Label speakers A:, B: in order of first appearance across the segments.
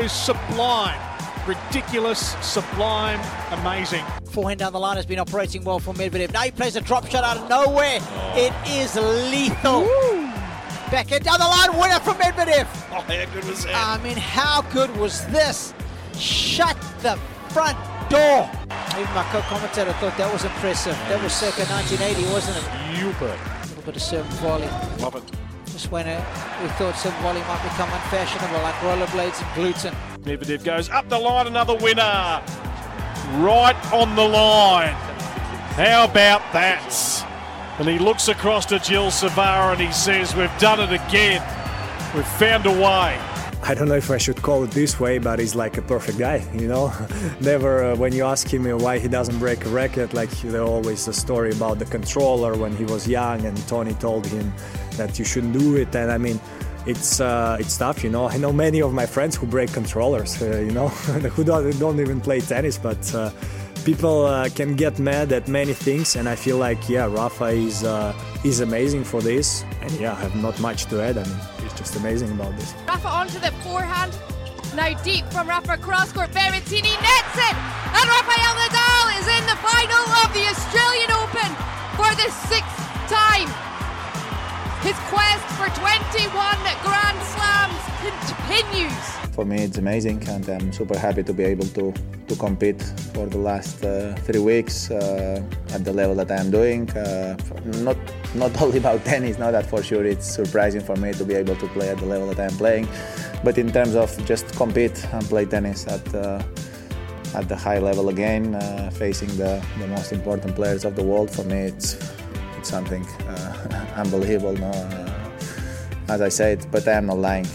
A: is sublime. Ridiculous, sublime, amazing.
B: Forehand down the line has been operating well for Medvedev. Now he plays a drop shot out of nowhere. Oh. It is lethal. Backhand down the line, winner from Medvedev.
A: Oh, how good was that?
B: I mean, how good was this? Shut the front door. Even my co-commentator thought that was impressive. That was circa 1980, wasn't it?
A: Super.
B: A little bit of serve volley.
A: Love it.
B: Just when uh, we thought serve volley might become unfashionable, like rollerblades and gluten.
A: Medvedev goes up the line, another winner. Right on the line. How about that? And he looks across to Gilles Cervara and he says, We've done it again. We've found a way.
C: I don't know if I should call it this way, but he's like a perfect guy, you know. Never, uh, when you ask him why he doesn't break a racket, like there's always a story about the controller when he was young, and Tony told him that you shouldn't do it. And I mean, it's uh, it's tough, you know. I know many of my friends who break controllers, uh, you know, who don't, don't even play tennis, but uh, people uh, can get mad at many things, and I feel like yeah, Rafa is uh, is amazing for this, and yeah, I have not much to add. I mean, he's just amazing about this.
D: Rafa onto the forehand. Now deep from Rafa cross court. Berrettini nets it. And Rafael Nadal is in the final of the Australian Open for the sixth time. His quest for 21 Grand Slams continues.
E: For me, it's amazing, and I'm super happy to be able to, to compete for the last uh, three weeks uh, at the level that I'm doing. Uh, not not only about tennis, now that for sure it's surprising for me to be able to play at the level that I'm playing, but in terms of just compete and play tennis at uh, at the high level again, uh, facing the, the most important players of the world, for me it's something uh, unbelievable. No? as I said, but I am not lying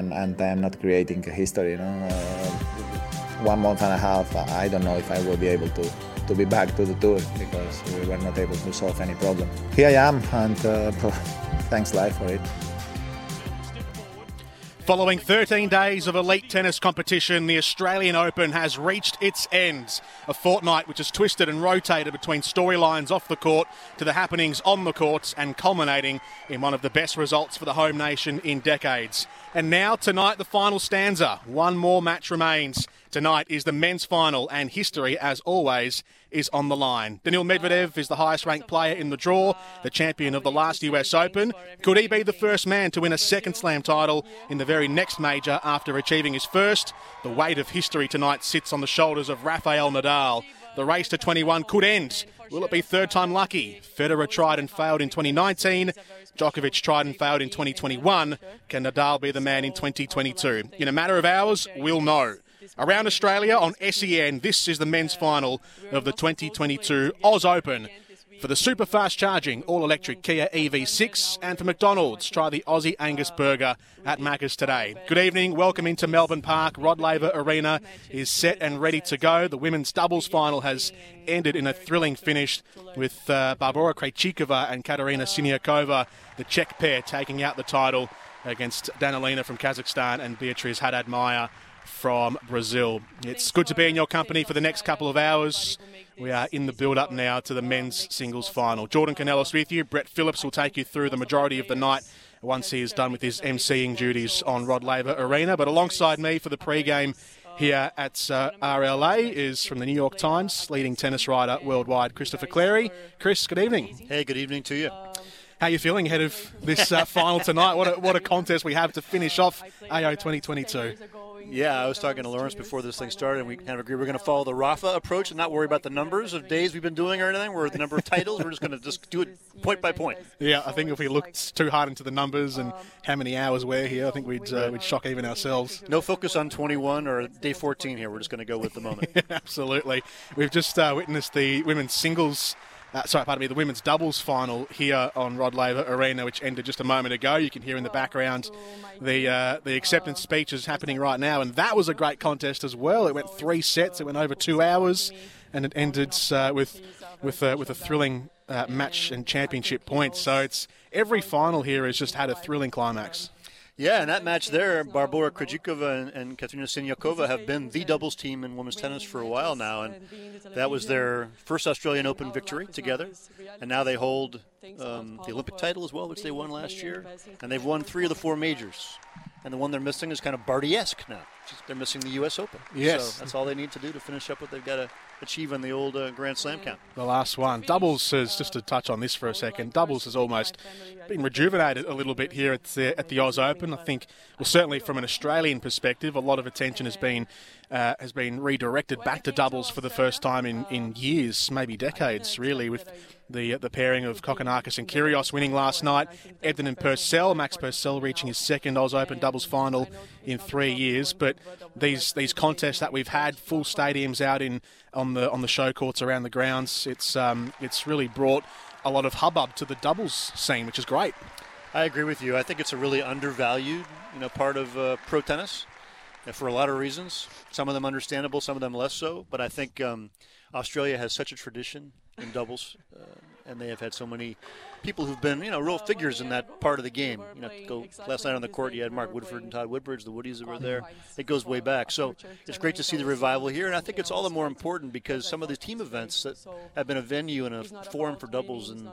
E: and, and I'm not creating a history. Uh, one month and a half, I don't know if I will be able to to be back to the tour because we were not able to solve any problem. Here I am, and uh, thanks life for it.
A: Following 13 days of elite tennis competition, the Australian Open has reached its end. A fortnight which has twisted and rotated between storylines off the court to the happenings on the courts and culminating in one of the best results for the home nation in decades. And now, tonight, the final stanza. One more match remains. Tonight is the men's final, and history, as always, is on the line. Daniil Medvedev is the highest ranked player in the draw, the champion of the last US Open. Could he be the first man to win a second slam title in the very next major after achieving his first? The weight of history tonight sits on the shoulders of Rafael Nadal. The race to 21 could end. Will it be third time lucky? Federer tried and failed in 2019. Djokovic tried and failed in 2021. Can Nadal be the man in 2022? In a matter of hours, we'll know. Around Australia on SEN, this is the men's final of the 2022 Oz Open. For the super fast charging all electric Kia EV6 and for McDonald's, try the Aussie Angus Burger at Macca's today. Good evening, welcome into Melbourne Park. Rod Laver Arena is set and ready to go. The women's doubles final has ended in a thrilling finish with uh, Barbora Krejcikova and Katerina Siniakova, the Czech pair, taking out the title against Danilina from Kazakhstan and Beatriz Haddad Maia from Brazil. It's good to be in your company for the next couple of hours. We are in the build up now to the men's singles final. Jordan Canellis with you. Brett Phillips will take you through the majority of the night once he is done with his emceeing duties on Rod Laver Arena. But alongside me for the pre-game here at uh, RLA is from the New York Times, leading tennis writer worldwide, Christopher Clarey. Chris, good evening.
F: Hey, good evening to you.
A: How are you feeling ahead of this uh, final tonight? What a, what a contest we have to finish off AO 2022.
F: Yeah, I was talking to Lawrence before this thing started, and we kind of agreed we're going to follow the Rafa approach and not worry about the numbers of days we've been doing or anything. We're the number of titles. We're just going to just do it point by point.
A: Yeah, I think if we looked too hard into the numbers and how many hours we're here, I think we'd uh, we'd shock even ourselves.
F: No focus on 21 or day 14 here. We're just going to go with the moment.
A: Absolutely. We've just uh, witnessed the women's singles. Uh, sorry, pardon me, the women's doubles final here on Rod Laver Arena, which ended just a moment ago. You can hear in the background the uh, the acceptance speech is happening right now, and that was a great contest as well. It went three sets, it went over two hours, and it ended uh, with with uh, with a thrilling uh, match and championship point. So it's every final here has just had a thrilling climax.
F: Yeah, and that match there, Barbora Krejcikova and, and Katerina Siniakova have been the doubles team in women's tennis for a while now, and that was their first Australian Open victory together, and now they hold um, the Olympic title as well, which they won last year, and they've won three of the four majors. And the one they're missing is kind of Barty-esque now. They're missing the U.S. Open.
A: Yes.
F: So that's all they need to do to finish up what they've got to achieve on the old uh, Grand Slam count.
A: The last one. Doubles has, just to touch on this for a second, doubles has almost been rejuvenated a little bit here at the, at the Oz Open. I think, well, certainly from an Australian perspective, a lot of attention has been uh, has been redirected back to doubles for the first time in, in years, maybe decades, really, with the the pairing of Kokkinakis and Kyrgios winning last night. Ebden and Purcell, Max Purcell reaching his second Oz Open doubles final in three years. But these these contests that we've had, full stadiums out in on the on the show courts around the grounds, it's um, it's really brought a lot of hubbub to the doubles scene, which is great.
F: I agree with you. I think it's a really undervalued, you know, part of uh, pro tennis for a lot of reasons. Some of them understandable, some of them less so. But I think um, Australia has such a tradition in doubles, uh, and they have had so many people who've been, you know, real figures in that part of the game. You know, go last night on the court, you had Mark Woodforde and Todd Woodbridge, the Woodies that were there. It goes way back. So it's great to see the revival here, and I think it's all the more important because some of the team events that have been a venue and a forum for doubles and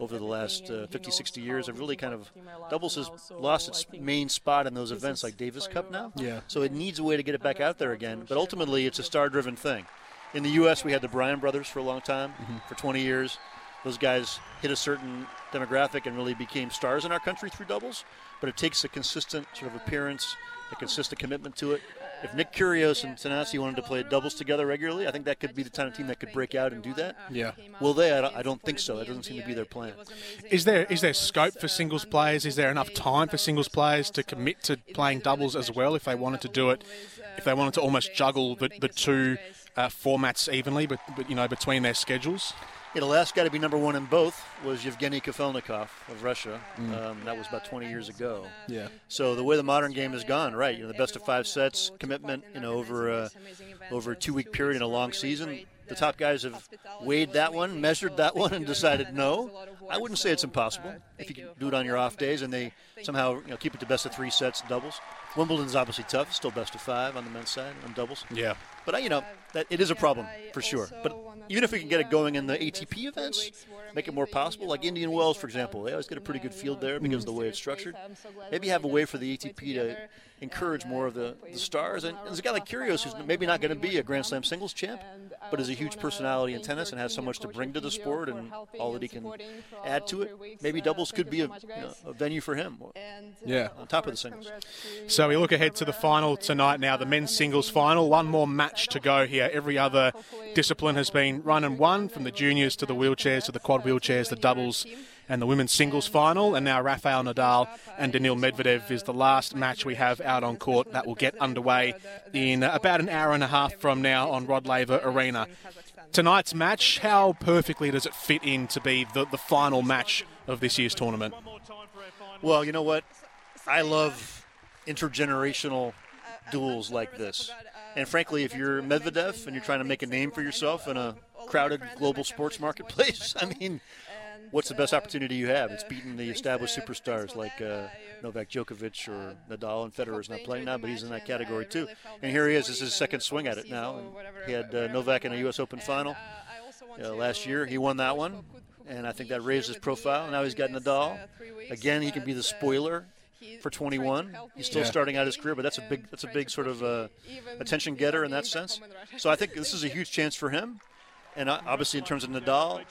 F: over the last uh, 50, 60 years have really kind of doubles has lost its main spot in those events like Davis Cup now.
A: Yeah.
F: So it needs a way to get it back out there again. But ultimately, it's a star-driven thing. In the U.S., we had the Bryan brothers for a long time,
A: Mm-hmm.
F: for 20 years. Those guys hit a certain demographic and really became stars in our country through doubles. But it takes a consistent sort of appearance, a consistent commitment to it. If Nick Kyrgios and Thanasi wanted to play doubles together regularly, I think that could be the kind of team that could break out and do that.
A: Yeah.
F: Will they? I don't, I don't think so. That doesn't seem to be their plan.
A: Is there is there scope for singles players? Is there enough time for singles players to commit to playing doubles as well if they wanted to do it? If they wanted to almost juggle the, the two uh, formats evenly, but, but you know between their schedules.
F: Yeah, the last guy to be number one in both was Yevgeny Kafelnikov of Russia. Um, that was about 20 years ago.
A: Yeah.
F: So the way the modern game has gone, right? You know, the best of five sets, commitment, you know, over a, over a two-week period in a long season. The top guys have weighed that one, measured that one, and decided no. I wouldn't say it's impossible if you can do it on your off days and they somehow you know keep it to best of three sets doubles. Wimbledon's obviously tough, still best of five on the men's side on doubles.
A: Yeah.
F: But uh, you know that it is a problem for sure. But even if we can get it going in the ATP events, make it more possible. Like Indian Wells, for example, they always get a pretty good field there because of the way it's structured. Maybe have a way for the ATP to encourage more of the, the stars. And there's a guy like Kyrgios who's maybe not going to be a Grand Slam singles champ, but is a huge personality in tennis and has so much to bring to the sport and all that he can add to it. Maybe doubles could be a, you know, a venue for him.
A: Yeah.
F: On top of the singles.
A: So we look ahead to the final tonight now, the men's singles final. One more match to go here. Every other discipline has been run and won, from the juniors to the wheelchairs to the quad wheelchairs, the doubles, and the women's singles final. And now Rafael Nadal and Daniil Medvedev is the last match we have out on court. That will get underway in about an hour and a half from now on Rod Laver Arena. Tonight's match, how perfectly does it fit in to be the, the final match of this year's tournament?
F: Well, you know what? I love intergenerational duels like this. And frankly, if you're Medvedev and you're trying to make a name for yourself in a crowded global sports marketplace, I mean, what's the best opportunity you have? It's beating the established superstars like uh, Novak Djokovic or Nadal, and Federer is not playing now, but he's in that category too. And here he is. This is his second swing at it now. And he had uh, Novak in a U.S. Open final uh, last year. He won that one, and I think that raised his profile. Now he's got Nadal. Again, he can be the spoiler for 21. He's still
A: Yeah.
F: starting out his career, but that's a big that's a big sort of uh, attention getter in that sense. So I think this is a huge chance for him. And obviously, in terms of Nadal,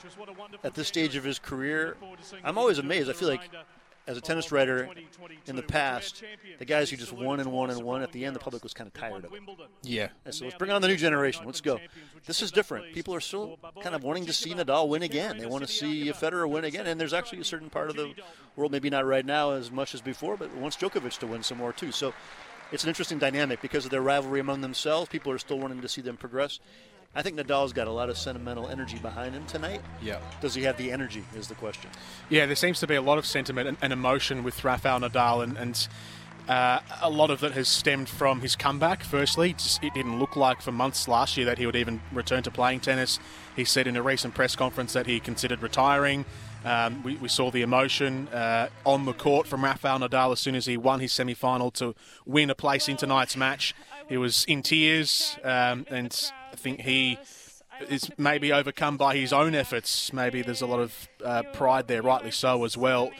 F: at this stage of his career, I'm always amazed. I feel like as a tennis writer in the past, the guys who just won and won and won at the end, the public was kind of tired of it.
A: Yeah.
F: And so let's bring on the new generation. Let's go. This is different. People are still kind of wanting to see Nadal win again. They want to see Federer win again. And there's actually a certain part of the world, maybe not right now as much as before, but wants Djokovic to win some more too. So it's an interesting dynamic because of their rivalry among themselves. People are still wanting to see them progress. I think Nadal's got a lot of sentimental energy behind him tonight.
A: Yeah.
F: Does he have the energy? Is the question.
A: Yeah, there seems to be a lot of sentiment and, and emotion with Rafael Nadal, and, and uh, a lot of that has stemmed from his comeback. Firstly, just, it didn't look like for months last year that he would even return to playing tennis. He said in a recent press conference that he considered retiring. Um, we, we, saw the emotion uh, on the court from Rafael Nadal as soon as he won his semi final to win a place in tonight's match. He was in tears, um, and I think he is maybe overcome by his own efforts. Maybe there's a lot of uh, pride there, rightly so as well.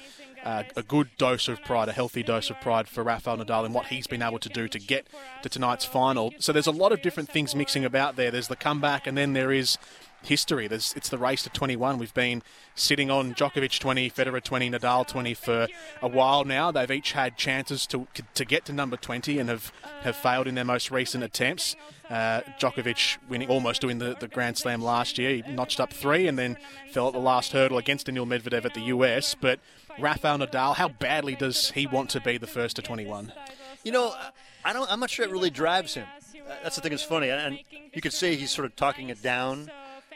A: Uh, a good dose of pride, a healthy dose of pride for Rafael Nadal and what he's been able to do to get to tonight's final. So there's a lot of different things mixing about there. There's the comeback, and then there is history. There's, it's the race to 21. We've been sitting on Djokovic 20, Federer 20, Nadal 20 for a while now. They've each had chances to to get to number 20 and have, have failed in their most recent attempts. Uh, Djokovic winning, almost doing the, the Grand Slam last year. He notched up three and then fell at the last hurdle against Daniil Medvedev at the US. But Rafael Nadal, how badly does he want to be the first to 21?
F: You know, I don't. I'm not sure it really drives him. That's the thing that's funny, and you could say he's sort of talking it down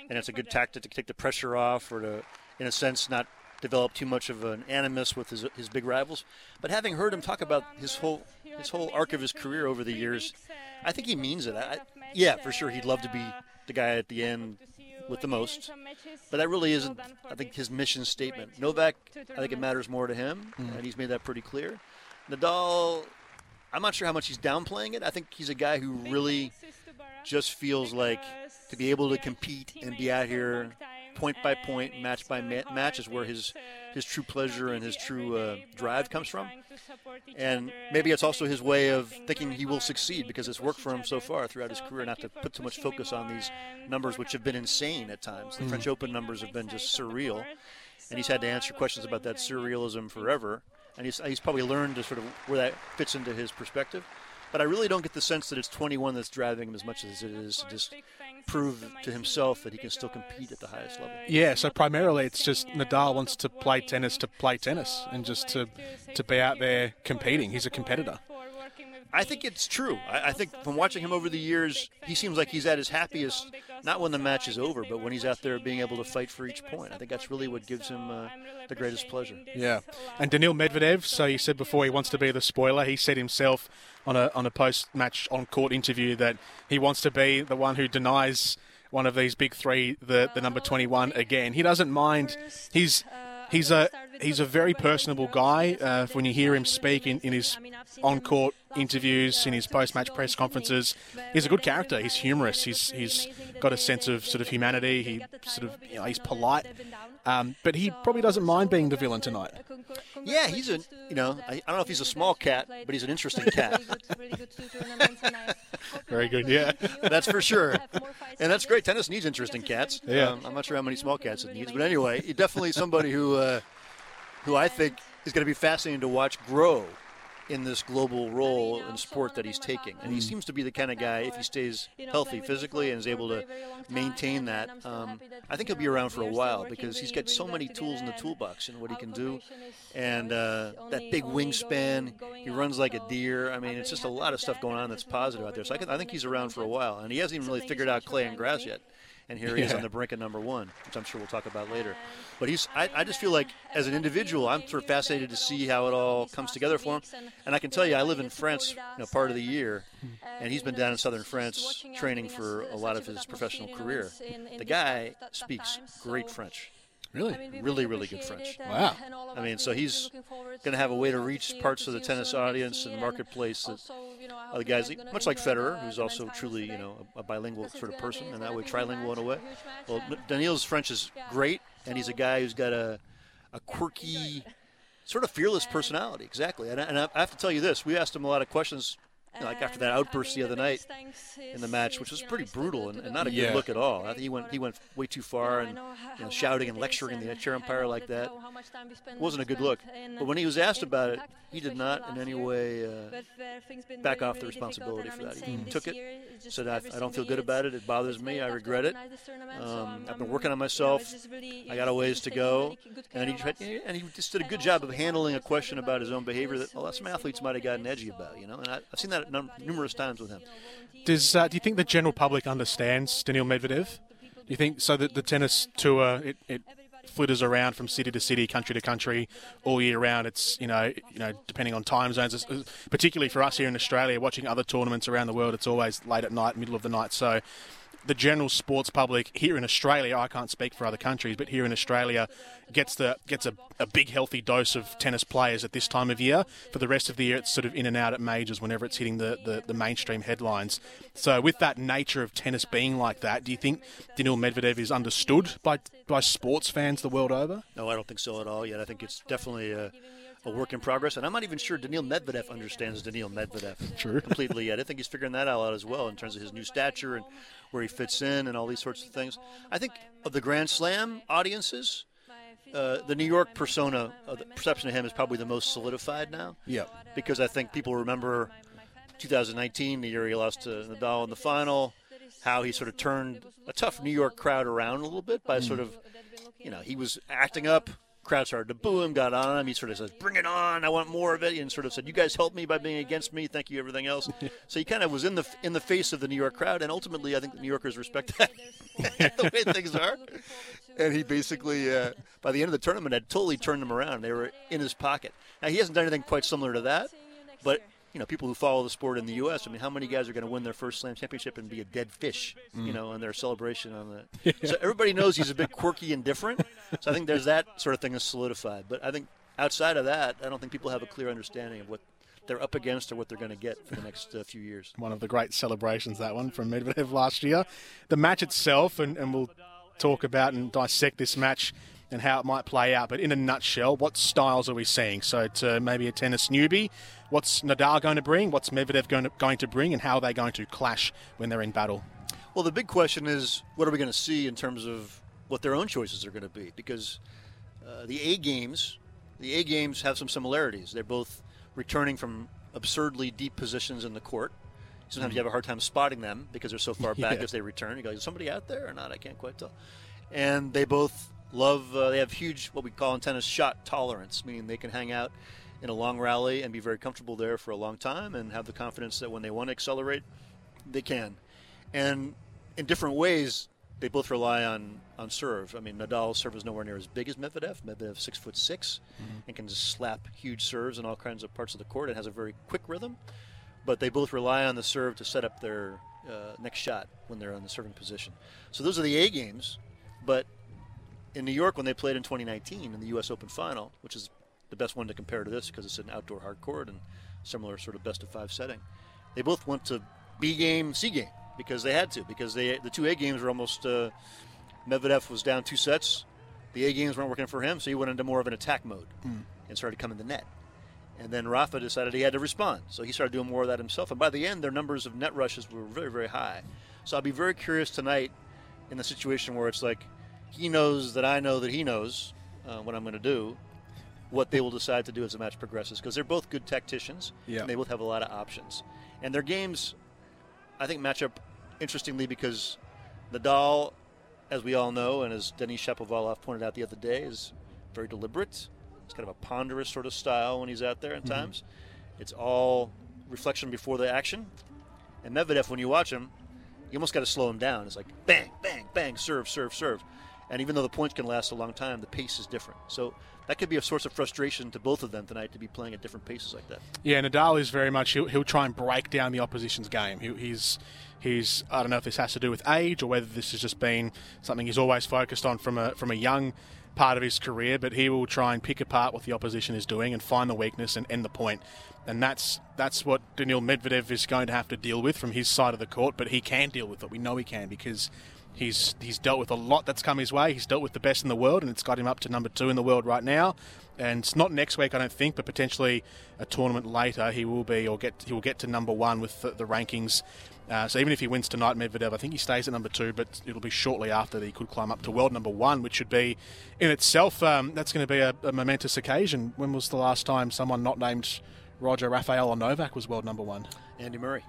F: and it's a good tactic to take the pressure off or to, in a sense, not develop too much of an animus with his, his big rivals. But having heard him talk about his whole his whole arc of his career over the years, I think he means it. I, yeah, for sure, he'd love to be the guy at the end with the most, but that really isn't. I think his mission statement. Novak, I think it matters more to him, mm. and he's made that pretty clear. Nadal, I'm not sure how much he's downplaying it. I think he's a guy who really just feels like to be able to compete and be out here point by point, match by ma- match is where his his true pleasure and his true uh, drive comes from. And maybe it's also his way of thinking he will succeed because it's worked for him so far throughout his career, not to put too much focus on these numbers, which have been insane at times. The mm. French Open numbers have been just surreal, and he's had to answer questions about that surrealism forever. And he's, he's probably learned to sort of where that fits into his perspective. But I really don't get the sense that it's 21 that's driving him as much as it is to just prove to himself that he can still compete at the highest level.
A: Yeah, so primarily it's just Nadal wants to play tennis to play tennis and just to, to be out there competing. He's a competitor.
F: I think it's true. I, I, think from watching him over the years, he seems like he's at his happiest, not when the match is over, but when he's out there being able to fight for each point. I think that's really what gives him uh, the greatest pleasure.
A: Yeah. And Daniil Medvedev, so he said before he wants to be the spoiler. He said himself on a, on a post match on court interview that he wants to be the one who denies one of these big three, the, the number 21 again. He doesn't mind. He's he's a he's a very personable guy. Uh, when you hear him speak in, in his on court interviews, in his post match press conferences, he's a good character. He's humorous. He's he's got a sense of sort of humanity. He sort of you know, he's polite. Um, but he probably doesn't mind being the villain tonight.
F: Yeah, he's a you know I, I don't know if he's a small cat, but he's an interesting cat.
A: Very good, yeah,
F: that's for sure. And that's great. Tennis needs interesting cats.
A: Yeah, um,
F: I'm not sure how many small cats it needs, but anyway, definitely somebody who uh, who I think is going to be fascinating to watch grow in this global role in sport that he's taking. And he seems to be the kind of guy, if he stays healthy physically and is able to maintain that, um, I think he'll be around for a while because he's got so many tools in the toolbox and what he can do. And uh, that big wingspan, he runs like a deer. I mean, it's just a lot of stuff going on that's positive out there. So I, can, I think he's around for a while. And he hasn't even really figured out clay and grass yet and here he yeah. is on the brink of number one, which I'm sure we'll talk about later. But he's, I, I, just feel like as an individual, I'm sort of fascinated to see how it all comes together for him. And I can tell you, I live in France, you know, part of the year, and he's been down in southern France training for a lot of his professional career. The guy speaks great French.
A: Really?
F: Really, really good French.
A: Wow.
F: I mean, so he's going to have a way to reach parts of the tennis audience and the marketplace that other guys, much like Federer, who's also truly, you know, a, bilingual sort of person, and that way trilingual in a way. Well, Daniil's French is great, and he's a guy who's got a, a quirky, sort of fearless personality. Exactly. And I, and I have to tell you this: we asked him a lot of questions you know, like after that outburst the other night in the match, which was pretty brutal and, and not a good
A: Yeah.
F: look at all. I think he went he went way too far and you know, shouting and lecturing the chair umpire like that it wasn't a good look. But when he was asked about it, he did not in any way uh, back off the responsibility for that. He took it, said, I, I don't feel good about it. It bothers me. I regret it. Um, I've been working on myself. I got a ways to go. And he, tried, and he just did a good job of handling a question about his own behavior that well, some athletes might have gotten edgy about, you know. And I, I've seen that num- numerous times with him.
A: Does uh, do you think the general public understands Daniil Medvedev? Do you think so that the tennis tour it, it flitters around from city to city, country to country, all year round? It's you know you know depending on time zones, it's- particularly for us here in Australia, watching other tournaments around the world, it's always late at night, middle of the night. So the general sports public here in Australia, I can't speak for other countries, but here in Australia, gets the gets a, a big healthy dose of tennis players at this time of year. For the rest of the year, it's sort of in and out at majors whenever it's hitting the, the, the mainstream headlines. So with that nature of tennis being like that, do you think Daniil Medvedev is understood by by sports fans the world over?
F: No, I don't think so at all yet. I think it's definitely a, a work in progress, and I'm not even sure Daniil Medvedev understands Daniil Medvedev
A: True.
F: completely yet. I think he's figuring that out as well in terms of his new stature and where he fits in and all these sorts of things. I think of the Grand Slam audiences, uh, the New York persona, uh, the perception of him is probably the most solidified now.
A: Yeah.
F: Because I think people remember 2019, the year he lost to Nadal in the final, how he sort of turned a tough New York crowd around a little bit by sort of, you know, he was acting up. Crowd started to boo him, got on him. He sort of says, "Bring it on! I want more of it." And sort of said, "You guys helped me by being against me. Thank you, everything else." so he kind of was in the in the face of the New York crowd, and ultimately, I think the New Yorkers respect that the way things are. And he basically, uh, by the end of the tournament, had totally turned them around. They were in his pocket. Now he hasn't done anything quite similar to that, but you know, people who follow the sport in the U.S. I mean, how many guys are going to win their first Slam championship and be a dead fish? You know, on their celebration on the. So everybody knows he's a bit quirky and different. So I think there's that sort of thing is solidified. But I think outside of that, I don't think people have a clear understanding of what they're up against or what they're going to get for the next uh, few years.
A: One of the great celebrations, that one from Medvedev last year. The match itself, and, and we'll talk about and dissect this match and how it might play out. But in a nutshell, what styles are we seeing? So, to maybe a tennis newbie, what's Nadal going to bring? What's Medvedev going to, going to bring? And how are they going to clash when they're in battle?
F: Well, the big question is what are we going to see in terms of what their own choices are going to be? Because uh, the A games, the A games have some similarities. They're both returning from absurdly deep positions in the court. Sometimes you have a hard time spotting them because they're so far back
A: Yeah.
F: as they return. You go, is somebody out there or not? I can't quite tell. And they both love. Uh, they have huge, what we call in tennis, shot tolerance, meaning they can hang out in a long rally and be very comfortable there for a long time, and have the confidence that when they want to accelerate, they can. And in different ways, they both rely on, on serve. I mean, Nadal's serve is nowhere near as big as Medvedev. Medvedev six foot 6 and can just slap huge serves in all kinds of parts of the court. It has a very quick rhythm, but they both rely on the serve to set up their uh, next shot when they're in the serving position. So those are the A games. But in New York, when they played in 2019 in the U.S. Open Final, which is the best one to compare to this because it's an outdoor hard court and similar sort of best of five setting, they both went to B game, C game because they had to because they the two A games were almost. Uh, Medvedev was down two sets. The A games weren't working for him, so he went into more of an attack mode and started coming to the net. And then Rafa decided he had to respond, so he started doing more of that himself. And by the end, their numbers of net rushes were very, very high. So I'll be very curious tonight in the situation where it's like he knows that I know that he knows uh, what I'm going to do, what they will decide to do as the match progresses, because they're both good tacticians
A: Yeah.
F: and they both have a lot of options. And their games, I think, match up interestingly because Nadal, as we all know, and as Denis Shapovalov pointed out the other day, is very deliberate. It's kind of a ponderous sort of style when he's out there at mm-hmm. times. It's all reflection before the action. And Medvedev, when you watch him, you almost got to slow him down. It's like bang, bang, bang, serve, serve, serve. And even though the points can last a long time, the pace is different. So that could be a source of frustration to both of them tonight to be playing at different paces like that.
A: Yeah, Nadal is very much he'll, he'll try and break down the opposition's game. He, he's he's I don't know if this has to do with age or whether this has just been something he's always focused on from a from a young part of his career, but he will try and pick apart what the opposition is doing and find the weakness and end the point. And that's that's what Daniil Medvedev is going to have to deal with from his side of the court, but he can deal with it. We know he can because He's he's dealt with a lot that's come his way. He's dealt with the best in the world, and it's got him up to number two in the world right now. And it's not next week, I don't think, but potentially a tournament later, he will be or get he will get to number one with the, the rankings. Uh, so even if he wins tonight, Medvedev, I think he stays at number two, but it'll be shortly after that he could climb up to world number one, which should be in itself um, that's going to be a, a momentous occasion. When was the last time someone not named Roger, Rafael, or Novak was world number one?
F: Andy Murray.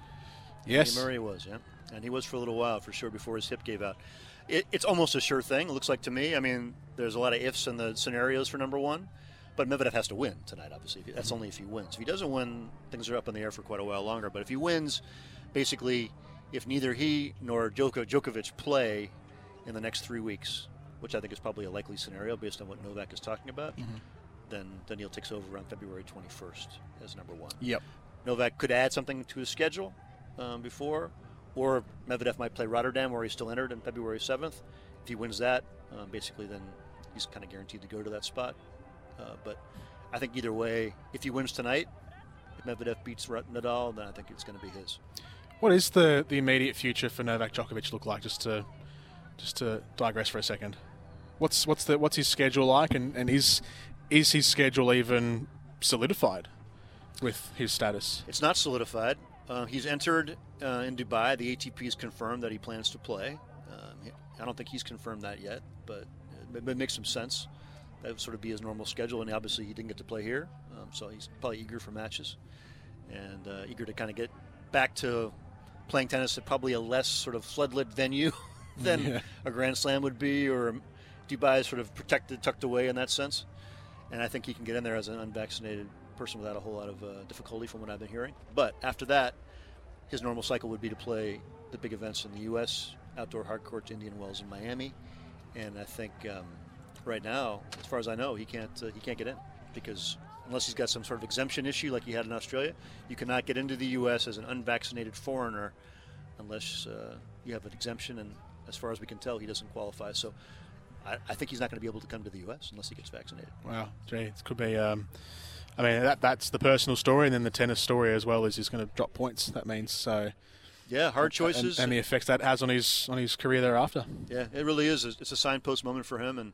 A: Yes.
F: Andy Murray was, yeah. And he was for a little while, for sure, before his hip gave out. It, it's almost a sure thing, it looks like to me. I mean, there's a lot of ifs in the scenarios for number one. But Medvedev has to win tonight, obviously. That's only if he wins. If he doesn't win, things are up in the air for quite a while longer. But if he wins, basically, if neither he nor Djokovic play in the next three weeks, which I think is probably a likely scenario based on what Novak is talking about, mm-hmm. then Daniil takes over on February 21st as number one.
A: Yep.
F: Novak could add something to his schedule um, before, or Medvedev might play Rotterdam, where he's still entered on February 7th. If he wins that, um, basically, then he's kind of guaranteed to go to that spot. Uh, but I think either way, if he wins tonight, if Medvedev beats Nadal, then I think it's going to be his.
A: What is the, the immediate future for Novak Djokovic look like? Just to just to digress for a second, what's what's the what's his schedule like, and, and is is his schedule even solidified with his status?
F: It's not solidified. Uh, he's entered uh, in Dubai. The ATP has confirmed that he plans to play. Um, I don't think he's confirmed that yet, but it, it makes some sense that would sort of be his normal schedule. And obviously, he didn't get to play here, um, so he's probably eager for matches and uh, eager to kind of get back to playing tennis at probably a less sort of floodlit venue than yeah. a Grand Slam would be, or Dubai is sort of protected, tucked away in that sense. And I think he can get in there as an unvaccinated person without a whole lot of uh, difficulty, from what I've been hearing. But after that, his normal cycle would be to play the big events in the U.S. outdoor hard courts, Indian Wells, in Miami. And I think um, right now, as far as I know, he can't uh, he can't get in because unless he's got some sort of exemption issue like he had in Australia, you cannot get into the U.S. as an unvaccinated foreigner unless uh, you have an exemption. And as far as we can tell, he doesn't qualify. So I, think he's not going to be able to come to the U.S. unless he gets vaccinated.
A: Wow, gee, it could be. Um, I mean, that that's the personal story, and then the tennis story as well is he's going to drop points. That means so.
F: Yeah, hard choices,
A: and, and, the effects that has on his on his career thereafter.
F: Yeah, it really is. It's a signpost moment for him, and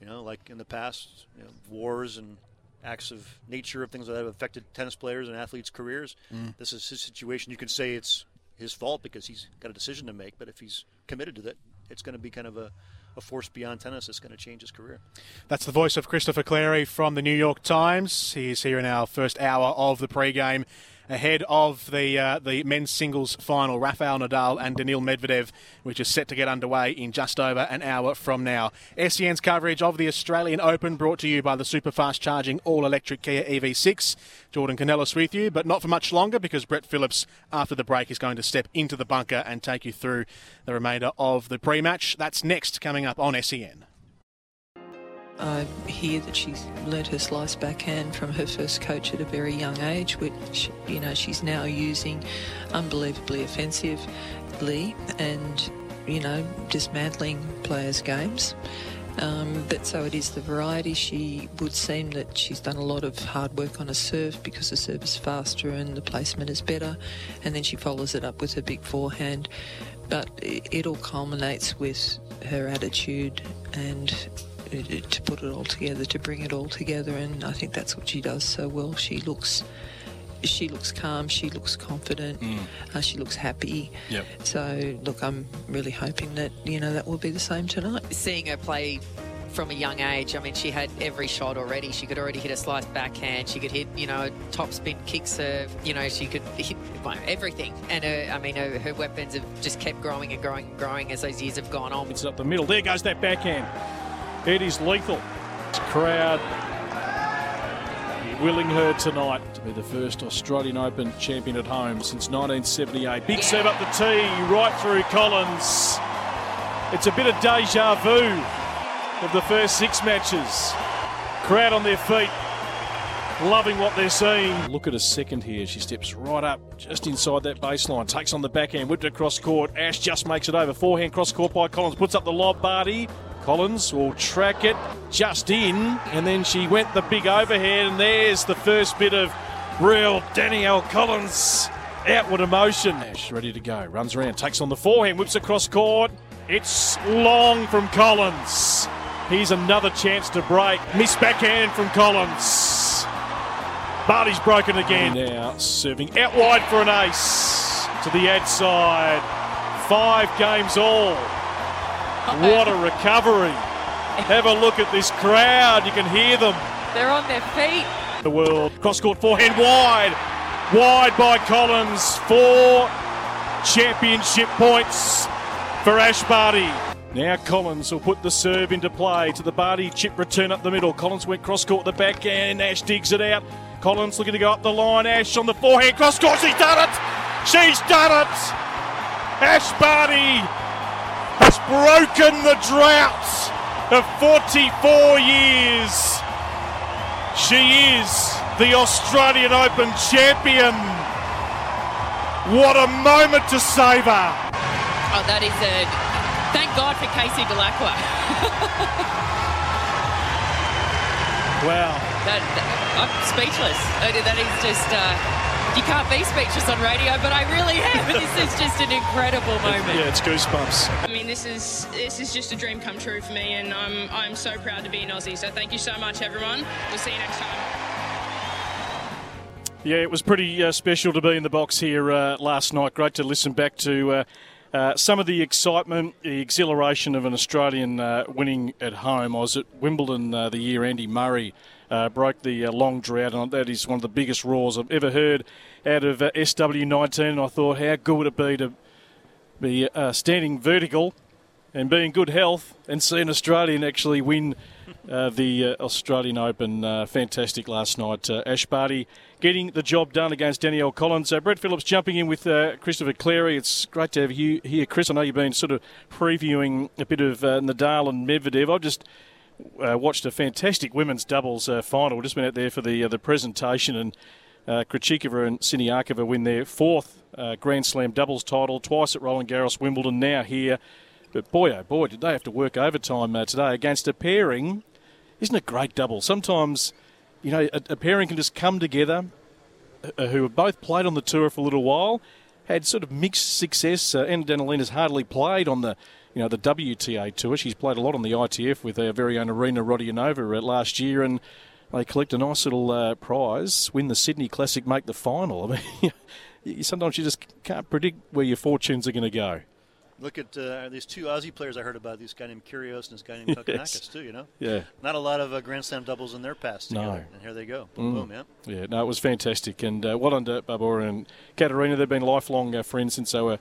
F: you know, like in the past, you know, wars and acts of nature of things that have affected tennis players and athletes' careers. Mm. This is his situation. You could say it's his fault because he's got a decision to make, but if he's committed to that, it's going to be kind of a, a force beyond tennis that's going to change his career.
A: That's the voice of Christopher Clarey from the New York Times. He's here in our first hour of the pre-game ahead of the uh, the men's singles final. Rafael Nadal and Daniil Medvedev, which is set to get underway in just over an hour from now. SEN's coverage of the Australian Open brought to you by the super fast charging all electric Kia EV6. Jordan Canellis with you, but not for much longer because Brett Phillips, after the break, is going to step into the bunker and take you through the remainder of the pre match. That's next coming up on SEN.
G: I hear that she's learnt her slice backhand from her first coach at a very young age, which you know she's now using unbelievably offensively and you know dismantling players' games. Um, but so it is the variety. She would seem that she's done a lot of hard work on a serve because the serve is faster and the placement is better, and then she follows it up with a big forehand. But it, it all culminates with her attitude and to put it all together, to bring it all together, and I think that's what she does so well. She looks she looks calm, she looks confident, mm. uh, she looks happy.
A: Yep.
G: So, look, I'm really hoping that, you know, that will be the same tonight.
H: Seeing her play from a young age, I mean, she had every shot already. She could already hit a slice backhand, she could hit, you know, a top spin kick serve, you know, she could hit everything. And her, I mean, her, her weapons have just kept growing and growing and growing as those years have gone on.
I: It's up the middle. There goes that backhand. It is lethal. Crowd willing her tonight to be the first Australian Open champion at home since 1978. Big serve up the tee, right through Collins. It's a bit of deja vu of the first six matches. Crowd on their feet, loving what they're seeing. Look at a second here. She steps right up just inside that baseline, takes on the backhand, whipped across court. Ash just makes it over. Forehand cross court by Collins, puts up the lob. Barty Collins will track it just in, and then she went the big overhead, and there's the first bit of real Danielle Collins outward emotion. Ash ready to go, runs around, takes on the forehand, whips across court. It's long from Collins. Here's another chance to break. Miss backhand from Collins. Barty's broken again. Now serving out wide for an ace to the outside. Five games all. What a recovery. Have a look at this crowd. You can hear them.
H: They're on their feet.
I: The world. Cross court forehand wide. Wide by Collins. Four championship points for Ash Barty. Now Collins will put the serve into play to the Barty chip return up the middle. Collins went cross court the back and Ash digs it out. Collins looking to go up the line. Ash on the forehand cross court. She's done it. She's done it. Ash Barty broken the drought of 44 years. She is the Australian Open champion. What a moment to savour.
J: Oh, that is a. Thank God for Casey Dellacqua.
I: wow.
J: That, that, I'm speechless. That is just. Uh, you can't be speechless on radio, but I really am. this is just an incredible moment.
I: Yeah, it's goosebumps.
K: I mean, this is this is just a dream come true for me, and I'm I'm so proud to be an Aussie. So thank you so much, everyone. We'll see you next time.
I: Yeah, it was pretty uh, special to be in the box here uh, last night. Great to listen back to uh, uh some of the excitement, the exhilaration of an Australian uh, winning at home. I was at Wimbledon uh, the year Andy Murray Uh, broke the uh, long drought, and that is one of the biggest roars I've ever heard out of uh, SW19. And I thought, how good would it be to be standing vertical and be in good health and see an Australian actually win uh, the uh, Australian Open. Uh, fantastic last night. Ash Barty getting the job done against Danielle Collins. So Brett Phillips jumping in with Christopher Clarey. It's great to have you here, Chris. I know you've been sort of previewing a bit of Nadal and Medvedev. I've just uh, watched a fantastic women's doubles uh, final. Just been out there for the uh, the presentation, and uh, and Siniakova win their fourth Grand Slam doubles title, twice at Roland Garros, Wimbledon, now here but boy, oh boy, did they have to work overtime uh, today against a pairing. Isn't it great double? Sometimes, you know, a, a pairing can just come together uh, who have both played on the tour for a little while, had sort of mixed success. Uh, Anna Danilina's hardly played on the, you know, the WTA tour. She's played a lot on the ITF with our very own Arina Rodionova uh, last year, and they collect a nice little uh, prize, win the Sydney Classic, make the final. I mean, sometimes you just can't predict where your fortunes are going to go.
F: Look at uh, these two Aussie players I heard about. This guy named Kyrgios and this guy named Kokkinakis yes. too. You know,
I: yeah,
F: not a lot of uh, Grand Slam doubles in their past together. No. and here they go. Boom, mm. boom, yeah.
I: Yeah, no, it was fantastic, and uh, well done to Barbora and Katerina. They've been lifelong uh, friends since they were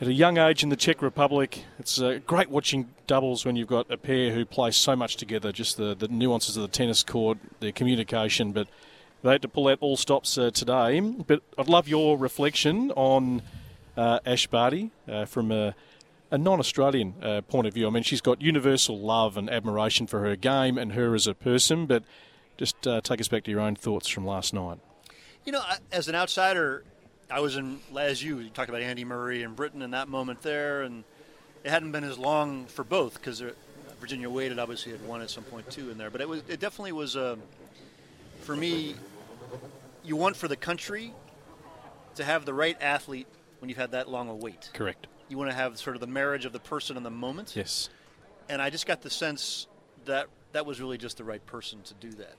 I: at a young age in the Czech Republic. It's uh, great watching doubles when you've got a pair who play so much together. Just the the nuances of the tennis court, their communication, but. They had to pull out all stops uh, today. But I'd love your reflection on uh, Ash Barty uh, from a, a non-Australian uh, point of view. I mean, she's got universal love and admiration for her game and her as a person. But just uh, take us back to your own thoughts from last night.
F: You know, as an outsider, I was in as you, you talked about Andy Murray and Britain in that moment there, and it hadn't been as long for both because Virginia Wade had obviously had won at some point too in there. But it was it definitely was uh, for me. You want for the country to have the right athlete when you've had that long a wait.
I: Correct.
F: You want to have sort of the marriage of the person and the moment.
I: Yes.
F: And I just got the sense that that was really just the right person to do that.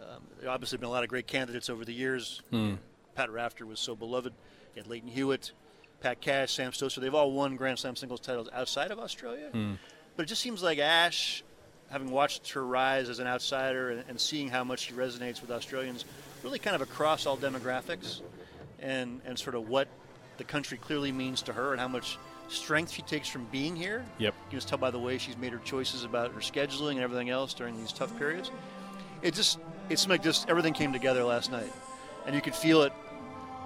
F: Um, there obviously been a lot of great candidates over the years.
I: Mm.
F: Pat Rafter was so beloved. You had Lleyton Hewitt, Pat Cash, Sam Stosur. They've all won Grand Slam singles titles outside of Australia.
I: Mm.
F: But it just seems like Ash, having watched her rise as an outsider and, and seeing how much she resonates with Australians, really kind of across all demographics and, and sort of what the country clearly means to her and how much strength she takes from being here.
I: Yep.
F: You can just tell by the way she's made her choices about her scheduling and everything else during these tough periods. It just it's like just everything came together last night, and you could feel it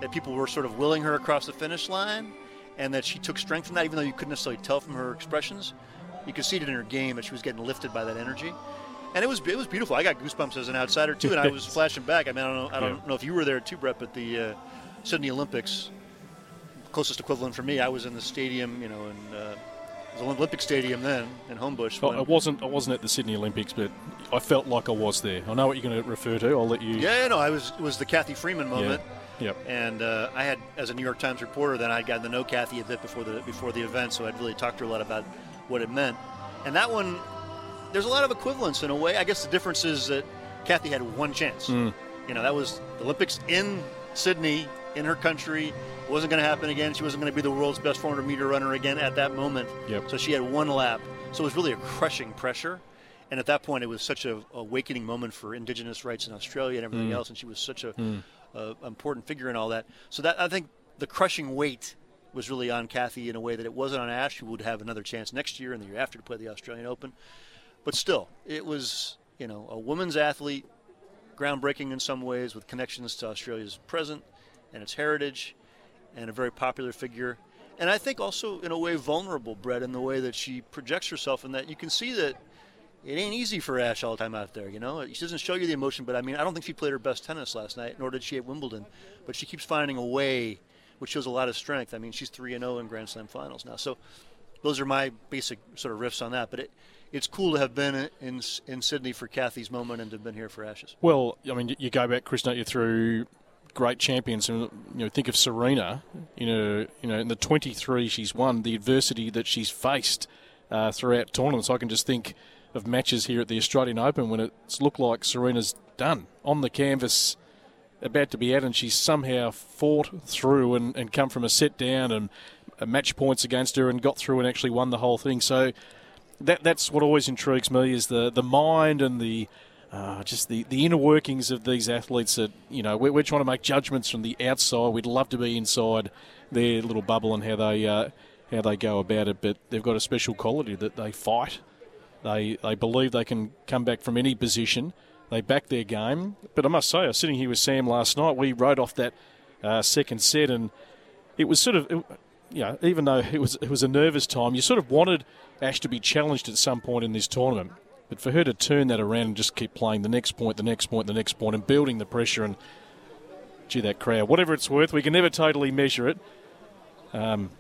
F: that people were sort of willing her across the finish line, and that she took strength from that, even though you couldn't necessarily tell from her expressions. You could see it in her game that she was getting lifted by that energy. And it was it was beautiful. I got goosebumps as an outsider too, and I was flashing back. I mean, I don't know, I don't yeah. know if you were there too, Brett, but the uh, Sydney Olympics closest equivalent for me, I was in the stadium, you know, in uh, the Olympic Stadium then in Homebush.
I: Oh, I wasn't. I wasn't at the Sydney Olympics, but I felt like I was there. I know what you're going to refer to. I'll let you.
F: Yeah, no, I was. It was the Cathy Freeman moment.
I: Yep.
F: And uh, I had, as a New York Times reporter, then I'd gotten to know Cathy a bit before the before the event, so I'd really talked to her a lot about what it meant. And that one, there's a lot of equivalence in a way. I guess the difference is that Cathy had one chance.
I: Mm.
F: You know, that was the Olympics in Sydney, in her country. It wasn't going to happen again. She wasn't going to be the world's best 400 meter runner again at that moment.
I: Yep.
F: So she had one lap. So it was really a crushing pressure. And at that point, it was such a awakening moment for Indigenous rights in Australia and everything
I: Mm.
F: else. And she was such a,
I: Mm.
F: Important figure in all that. So that I think the crushing weight was really on Cathy in a way that it wasn't on Ash, who would have another chance next year and the year after to play the Australian Open. But still, it was you know a women's athlete, groundbreaking in some ways with connections to Australia's present and its heritage, and a very popular figure. And I think also in a way vulnerable, Brett, in the way that she projects herself, and that you can see that it ain't easy for Ash all the time out there. You know, she doesn't show you the emotion, but I mean, I don't think she played her best tennis last night, nor did she at Wimbledon. But she keeps finding a way, which shows a lot of strength. I mean, she's three and zero in Grand Slam finals now. So those are my basic sort of riffs on that. But it, it's cool to have been in in Sydney for Cathy's moment and to have been here for Ash's.
I: Well, I mean, you go back, Chris, don't you, through great champions, and you know, think of Serena. You know, you know, in the 23 she's won, the adversity that she's faced uh, throughout tournaments. I can just think of matches here at the Australian Open when it's looked like Serena's done on the canvas, about to be out, and she's somehow fought through and, and come from a set down and uh, match points against her and got through and actually won the whole thing. So that that's what always intrigues me is the the mind and the uh, just the, the inner workings of these athletes that you know we're, we're trying to make judgments from the outside. We'd love to be inside their little bubble and how they uh, how they go about it, but they've got a special quality that they fight. They they believe they can come back from any position. They back their game. But I must say, I was sitting here with Sam last night. We wrote off that uh, second set, and it was sort of, it, you know, even though it was it was a nervous time, you sort of wanted Ash to be challenged at some point in this tournament. But for her to turn that around and just keep playing the next point, the next point, the next point, and building the pressure, and gee, that crowd, whatever it's worth, we can never totally measure it. Um,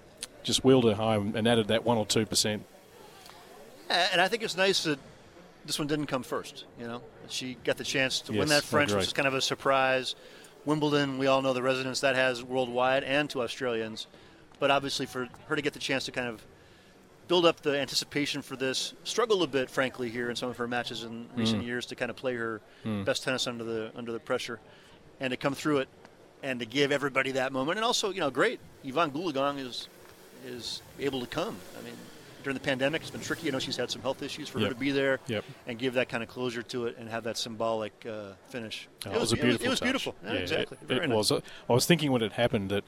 I: just wheeled her home and added that one or two percent.
F: And I think it's nice that this one didn't come first. You know, she got the chance to
I: Yes,
F: win that French, which is kind of a surprise. Wimbledon, we all know the resonance that has worldwide and to Australians. But obviously, for her to get the chance to kind of build up the anticipation for this, struggle a bit, frankly, here in some of her matches in recent
I: Mm.
F: years to kind of play her
I: Mm.
F: best tennis under the under the pressure, and to come through it, and to give everybody that moment, and also, you know, great. Evonne Goolagong is is able to come. I mean, during the pandemic, it's been tricky. You know, she's had some health issues for
I: Yep.
F: her to be there
I: Yep.
F: and give that kind of closure to it and have that symbolic uh, finish.
I: Oh, it was a beautiful.
F: It was,
I: touch.
F: beautiful. Yeah,
I: Yeah,
F: exactly.
I: It,
F: Very
I: it
F: nice.
I: was. I was thinking when it happened that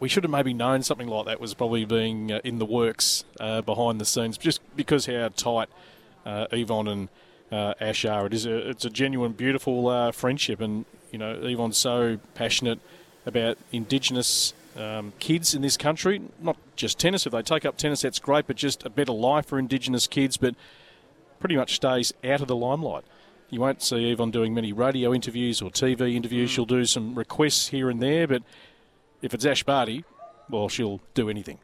I: we should have maybe known something like that was probably being uh, in the works uh, behind the scenes, just because how tight uh, Evonne and uh, Ash are. It is a it's a genuine, beautiful uh, friendship, and you know Evonne's so passionate about Indigenous. Um, kids in this country, not just tennis. If they take up tennis, that's great, but just a better life for Indigenous kids. But pretty much stays out of the limelight. You won't see Evonne doing many radio interviews or TV interviews. She'll do some requests here and there, but if it's Ash Barty, well, she'll do anything.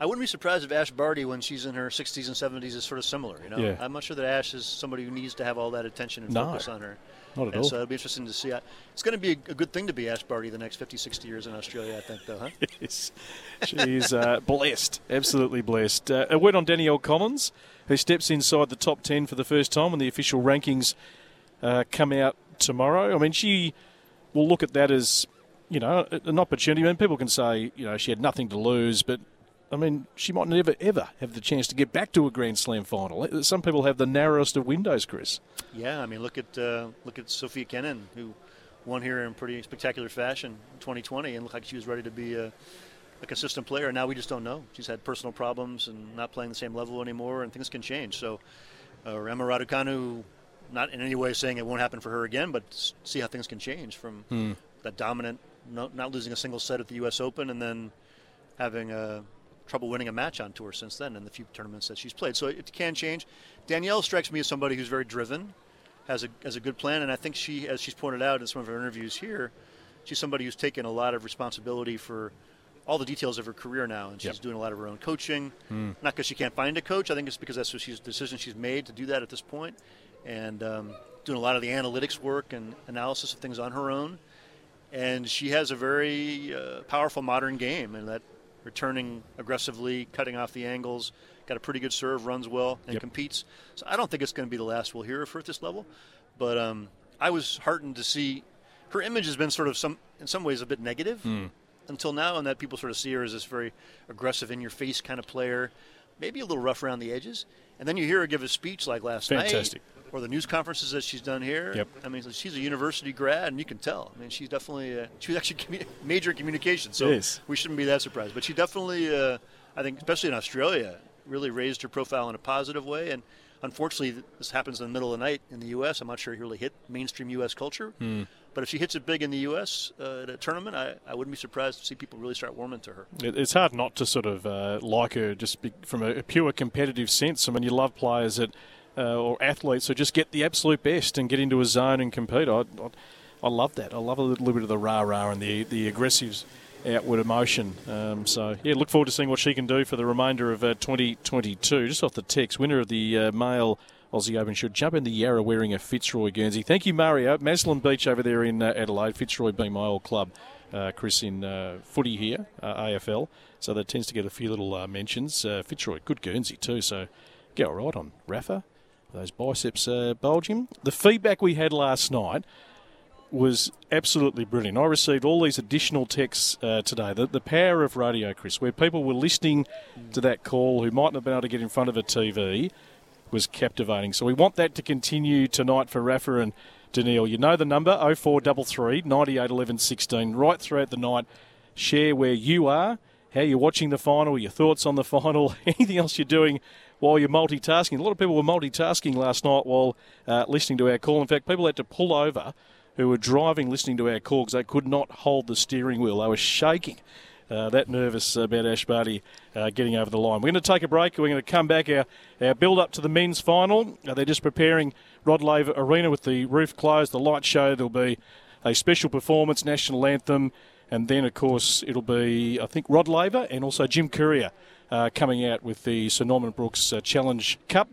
F: I wouldn't be surprised if Ash Barty, when she's in her 60s and 70s, is sort of similar. You know,
I: Yeah.
F: I'm not sure that Ash is somebody who needs to have all that attention and
I: No,
F: focus on her.
I: not at
F: and
I: all.
F: So it'll be interesting to see. It's going to be a good thing to be Ash Barty the next 50, 60 years in Australia, I think, though, huh?
I: Yes. She's uh, blessed, absolutely blessed. Uh, a word on Danielle Collins, who steps inside the top 10 for the first time when the official rankings uh, come out tomorrow. I mean, she will look at that as, you know, an opportunity. I mean, people can say, you know, she had nothing to lose, but I mean, she might never ever have the chance to get back to a Grand Slam final. Some people have the narrowest of windows, Chris.
F: Yeah, I mean, look at uh, look at Sofia Kenin, who won here in pretty spectacular fashion in 2020, and looked like she was ready to be a, a consistent player. Now we just don't know. She's had personal problems and not playing the same level anymore, and things can change. So, uh, Emma Raducanu, not in any way saying it won't happen for her again, but see how things can change from
I: Hmm.
F: that dominant, no, not losing a single set at the U.S. Open, and then having uh, trouble winning a match on tour since then in the few tournaments that she's played. So it can change. Danielle strikes me as somebody who's very driven, has a has a good plan, and I think she, as she's pointed out in some of her interviews here, she's somebody who's taken a lot of responsibility for all the details of her career now, and she's
I: Yep.
F: doing a lot of her own coaching.
I: Hmm.
F: Not because she can't find a coach. I think it's because that's what she's the decision she's made to do that at this point, and um, doing a lot of the analytics work and analysis of things on her own. and she has a very uh, powerful modern game, and that returning aggressively, cutting off the angles, got a pretty good serve, runs well, and
I: Yep.
F: competes. So I don't think it's going to be the last we'll hear of her at this level, but um, I was heartened to see her image has been sort of some in some ways a bit negative
I: Mm.
F: until now, and that people sort of see her as this very aggressive, in your face kind of player, maybe a little rough around the edges. And then you hear her give a speech like last
I: Fantastic.
F: night, or the news conferences that she's done here.
I: Yep.
F: I mean, she's a university grad, and you can tell. I mean, she's definitely uh, she was actually commu- major in communication, so we shouldn't be that surprised. But she definitely, uh, I think, especially in Australia, really raised her profile in a positive way. And unfortunately, this happens in the middle of the night in the U.S. I'm not sure it really hit mainstream U.S. culture.
I: Hmm.
F: But if she hits it big in the U.S. Uh, at a tournament, I, I wouldn't be surprised to see people really start warming to her.
I: It, it's hard not to sort of uh, like her just be, from a, a pure competitive sense. I mean, you love players that, uh, or athletes who just get the absolute best and get into a zone and compete. I, I, I love that. I love a little bit of the rah rah and the the aggressive outward emotion. Um, so yeah, look forward to seeing what she can do for the remainder of uh, 2022. Just off the text, winner of the uh, male. Aussie Open should jump in the Yarra wearing a Fitzroy Guernsey. Thank you, Mario. Maslin Beach over there in uh, Adelaide. Fitzroy being my old club. Uh, Chris in uh, footy here, uh, AFL. So that tends to get a few little uh, mentions. Uh, Fitzroy, good Guernsey too. So get all right on Rafa. Those biceps uh, bulge him. The feedback we had last night was absolutely brilliant. I received all these additional texts uh, today. The, the power of radio, Chris, where people were listening to that call who might not have been able to get in front of a TV, was captivating. So we want that to continue tonight for Rafa and Daniil. You know the number 0433 98 11 16. Right throughout the night, share where you are, how you're watching the final, your thoughts on the final, anything else you're doing while you're multitasking. A lot of people were multitasking last night while uh, listening to our call. In fact, people had to pull over who were driving listening to our call because they could not hold the steering wheel. They were shaking. Uh, that nervous about Ash Barty uh, getting over the line. We're going to take a break. We're going to come back. Our, our build up to the men's final. Uh, they're just preparing Rod Laver Arena with the roof closed, the light show. There'll be a special performance, national anthem, and then, of course, it'll be, I think, Rod Laver and also Jim Courier uh, coming out with the Sir Norman Brooks uh, Challenge Cup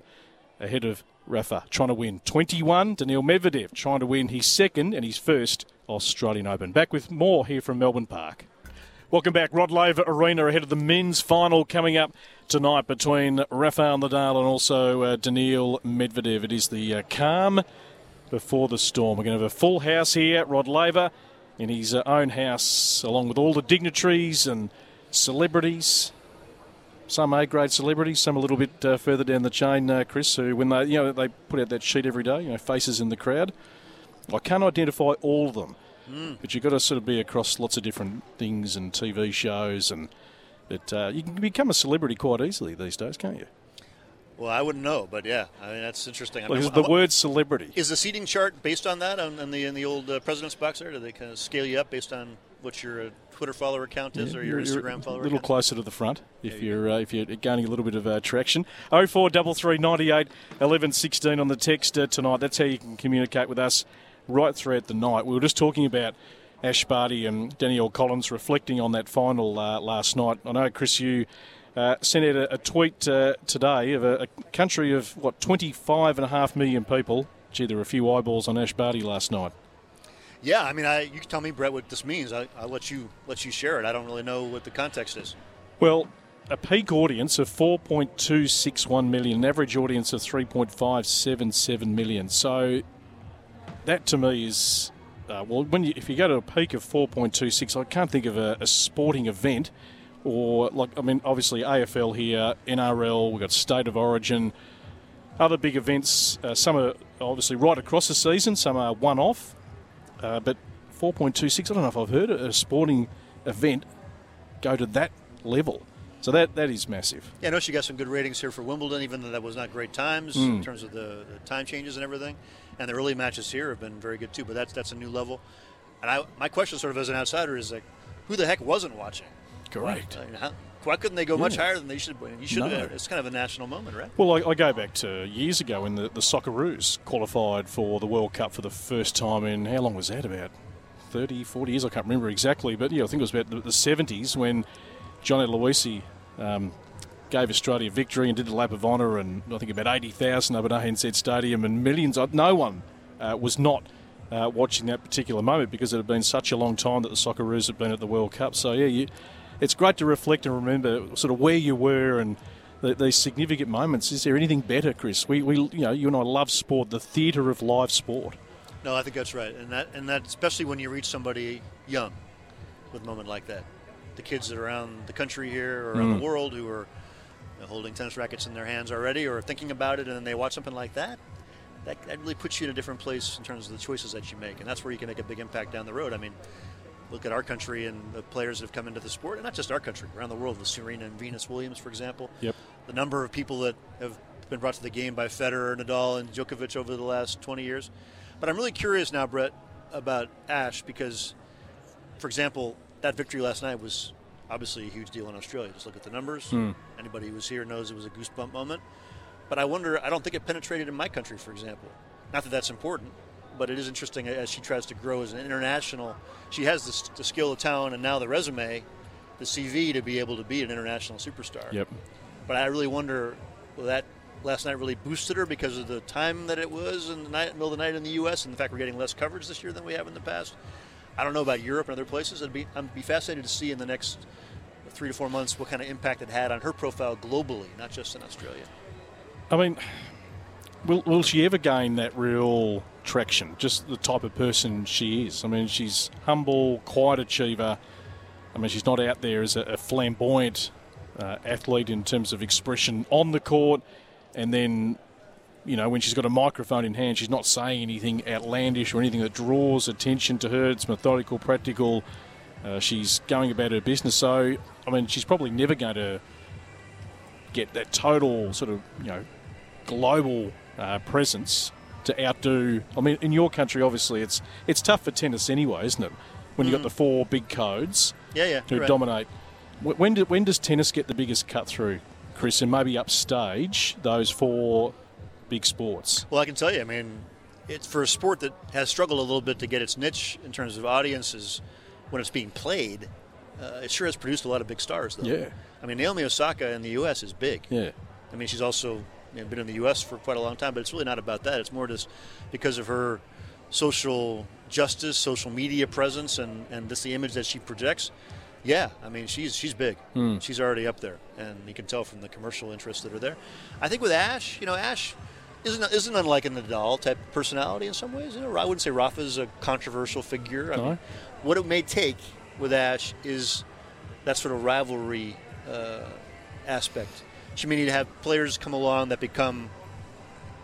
I: ahead of Rafa trying to win 21. Daniil Medvedev trying to win his second and his first Australian Open. Back with more here from Melbourne Park. Welcome back, Rod Laver Arena ahead of the men's final coming up tonight between Rafael Nadal and also uh, Daniil Medvedev. It is the uh, calm before the storm. We're going to have a full house here, Rod Laver in his uh, own house, along with all the dignitaries and celebrities. Some A-grade celebrities, some a little bit uh, further down the chain, uh, Chris. Who, when they, you know, they put out that sheet every day, you know, faces in the crowd. I can't identify all of them,
F: Mm.
I: but you've got to sort of be across lots of different things and TV shows, and but uh, you can become a celebrity quite easily these days, can't you?
F: Well, I wouldn't know, but yeah, I mean that's interesting. I mean,
I: the
F: what-
I: word celebrity.
F: is the seating chart based on that on, on the in the old uh, president's box there? Do they kind of scale you up based on what your uh, Twitter follower count is
I: Yeah,
F: or your Instagram follower
I: A little
F: count?
I: closer to the front if you're uh, if you're gaining a little bit of uh, traction. Oh four double three ninety eight eleven sixteen on the text uh, tonight. That's how you can communicate with us right throughout the night. We were just talking about Ash Barty and Danielle Collins reflecting on that final uh, last night. I know Chris, you. Uh, sent out a, a tweet uh, today of a, a country of what 25 and a half million people. Gee, there were a few eyeballs on Ash Barty last night.
F: Yeah, I mean, I, you can tell me, Brett, what this means. I, I'll let you let you share it. I don't really know what the context is.
I: Well, a peak audience of 4.261 million, an average audience of 3.577 million. So that to me is, uh, well, when you, if you go to a peak of 4.26, I can't think of a, a sporting event or, like, I mean, obviously AFL here, NRL, we've got State of Origin, other big events. Uh, some are obviously right across the season, some are one off. Uh, but 4.26, I don't know if I've heard a sporting event go to that level. So that that is massive.
F: Yeah, I know she got some good ratings here for Wimbledon, even though that was not great times
I: Mm.
F: in terms of the, the time changes and everything. And the early matches here have been very good too. But that's that's a new level. And I, my question, sort of as an outsider, is like, who the heck wasn't watching?
I: Correct.
F: How, why couldn't they go much
I: Yeah.
F: higher than they should? You should.
I: No.
F: have It's kind of a national moment, right?
I: Well, I, I go back to years ago when the, the Socceroos qualified for the World Cup for the first time in, how long was that, about 30, 40 years? I can't remember exactly, but yeah, I think it was about the, the 70s when Johnny Aloisi um, gave Australia victory and did the lap of honour and I think about 80,000 up at ANZ Stadium and millions, of, no one uh, was not uh, watching that particular moment because it had been such a long time that the Socceroos had been at the World Cup. So yeah, you, it's great to reflect and remember sort of where you were and the, these significant moments. Is there anything better, Chris? We, we, you know, you and I love sport, the theatre of live sport.
F: No, I think that's right, and that and that especially when you reach somebody young with a moment like that. The kids that are around the country here or around
I: Mm.
F: the world who are you know, holding tennis rackets in their hands already or thinking about it, and then they watch something like that. That, that really puts you in a different place in terms of the choices that you make, and that's where you can make a big impact down the road. I mean, look at our country and the players that have come into the sport, and not just our country, around the world, with Serena and Venus Williams, for example.
I: Yep.
F: The number of people that have been brought to the game by Federer, Nadal, and Djokovic over the last 20 years. But I'm really curious now, Brett, about Ash because, for example, that victory last night was obviously a huge deal in Australia. Just look at the numbers.
I: Hmm.
F: Anybody who was here knows it was a goosebump moment. But I wonder, I don't think it penetrated in my country, for example. Not that that's important, but it is interesting as she tries to grow as an international. She has the, the skill, the talent, and now the resume, the CV to be able to be an international superstar.
I: Yep.
F: But I really wonder, will that last night really boosted her because of the time that it was in the night, middle of the night in the U.S. and the fact we're getting less coverage this year than we have in the past. I don't know about Europe and other places. I'd be, I'd be fascinated to see in the next three to four months what kind of impact it had on her profile globally, not just in Australia.
I: I mean, will, will she ever gain that real traction? Just the type of person she is. I mean, she's humble, quiet achiever. I mean, she's not out there as a, a flamboyant uh, athlete in terms of expression on the court, and then. You know, when she's got a microphone in hand, she's not saying anything outlandish or anything that draws attention to her. It's methodical, practical. Uh, she's going about her business. So, I mean, she's probably never going to get that total sort of, you know, global uh, presence to outdo. I mean, in your country, obviously, it's it's tough for tennis anyway, isn't it? When you've got the four big codes
F: Yeah, yeah,
I: who
F: right.
I: dominate. When, do, when does tennis get the biggest cut through, Chris, and maybe upstage those four big sports?
F: Well, I can tell you, I mean, it's for a sport that has struggled a little bit to get its niche in terms of audiences when it's being played. Uh, it sure has produced a lot of big stars, though.
I: Yeah.
F: I mean, Naomi Osaka in the U.S. is big.
I: Yeah.
F: I mean, she's also you know, been in the U.S. for quite a long time, but it's really not about that. It's more just because of her social justice, social media presence, and, and just the image that she projects. Yeah, I mean, she's she's big.
I: Hmm.
F: She's already up there, and you can tell from the commercial interests that are there. I think with Ash, you know, Ash isn't isn't unlike a Nadal type personality in some ways. You know, I wouldn't say Rafa's a controversial figure. I
I: No.
F: mean, what it may take with Ash is that sort of rivalry uh, aspect. She may need to have players come along that become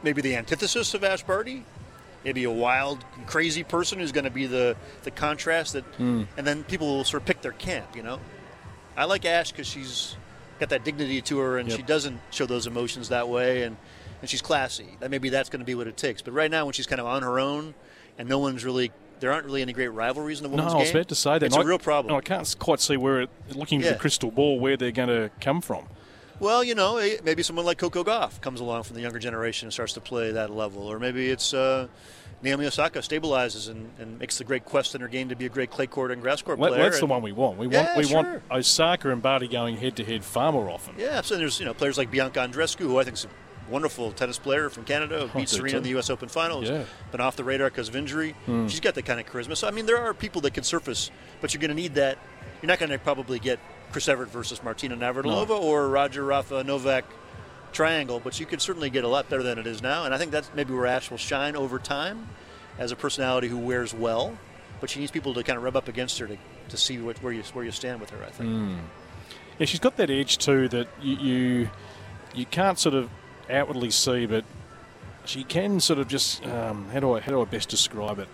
F: maybe the antithesis of Ash Barty, maybe a wild, crazy person who's going to be the, the contrast that,
I: Hmm.
F: and then people will sort of pick their camp. You know, I like Ash because she's got that dignity to her, and
I: Yep.
F: she doesn't show those emotions that way, and and she's classy. That maybe that's going to be what it takes. But right now, when she's kind of on her own, and no one's really, there aren't really any great rivalries in the
I: No,
F: women's
I: I was
F: game.
I: about to say that.
F: It's
I: I-
F: a real problem.
I: I can't quite see where, it, looking
F: Yeah.
I: the crystal ball, where they're going to come from.
F: Well, you know, eh, maybe someone like Coco Gauff comes along from the younger generation and starts to play that level, or maybe it's uh, Naomi Osaka stabilizes and, and makes the great quest in her game to be a great clay court and grass court player.
I: that's the one we want. We
F: Yeah,
I: want we
F: sure.
I: want Osaka and Barty going head to head far more often.
F: Yeah, so there's you know players like Bianca Andreescu, who I think is a wonderful tennis player from Canada, who beat
I: do
F: Serena in the U.S. Open Finals.
I: Yeah.
F: Been off the radar because of injury.
I: Hmm.
F: She's got that kind of charisma. So I mean, there are people that can surface, but you're going to need that. You're not going to probably get Chris Evert versus Martina Navratilova or Roger Rafa Novak triangle, but you could certainly get a lot better than it is now. And I think that's maybe where Ash will shine over time as a personality who wears well. But she needs people to kind of rub up against her to, to see what, where you where you stand with her. I think.
I: Mm. Yeah, she's got that edge too that you, you you can't sort of outwardly see, but she can sort of just um, how do I how do I best describe it?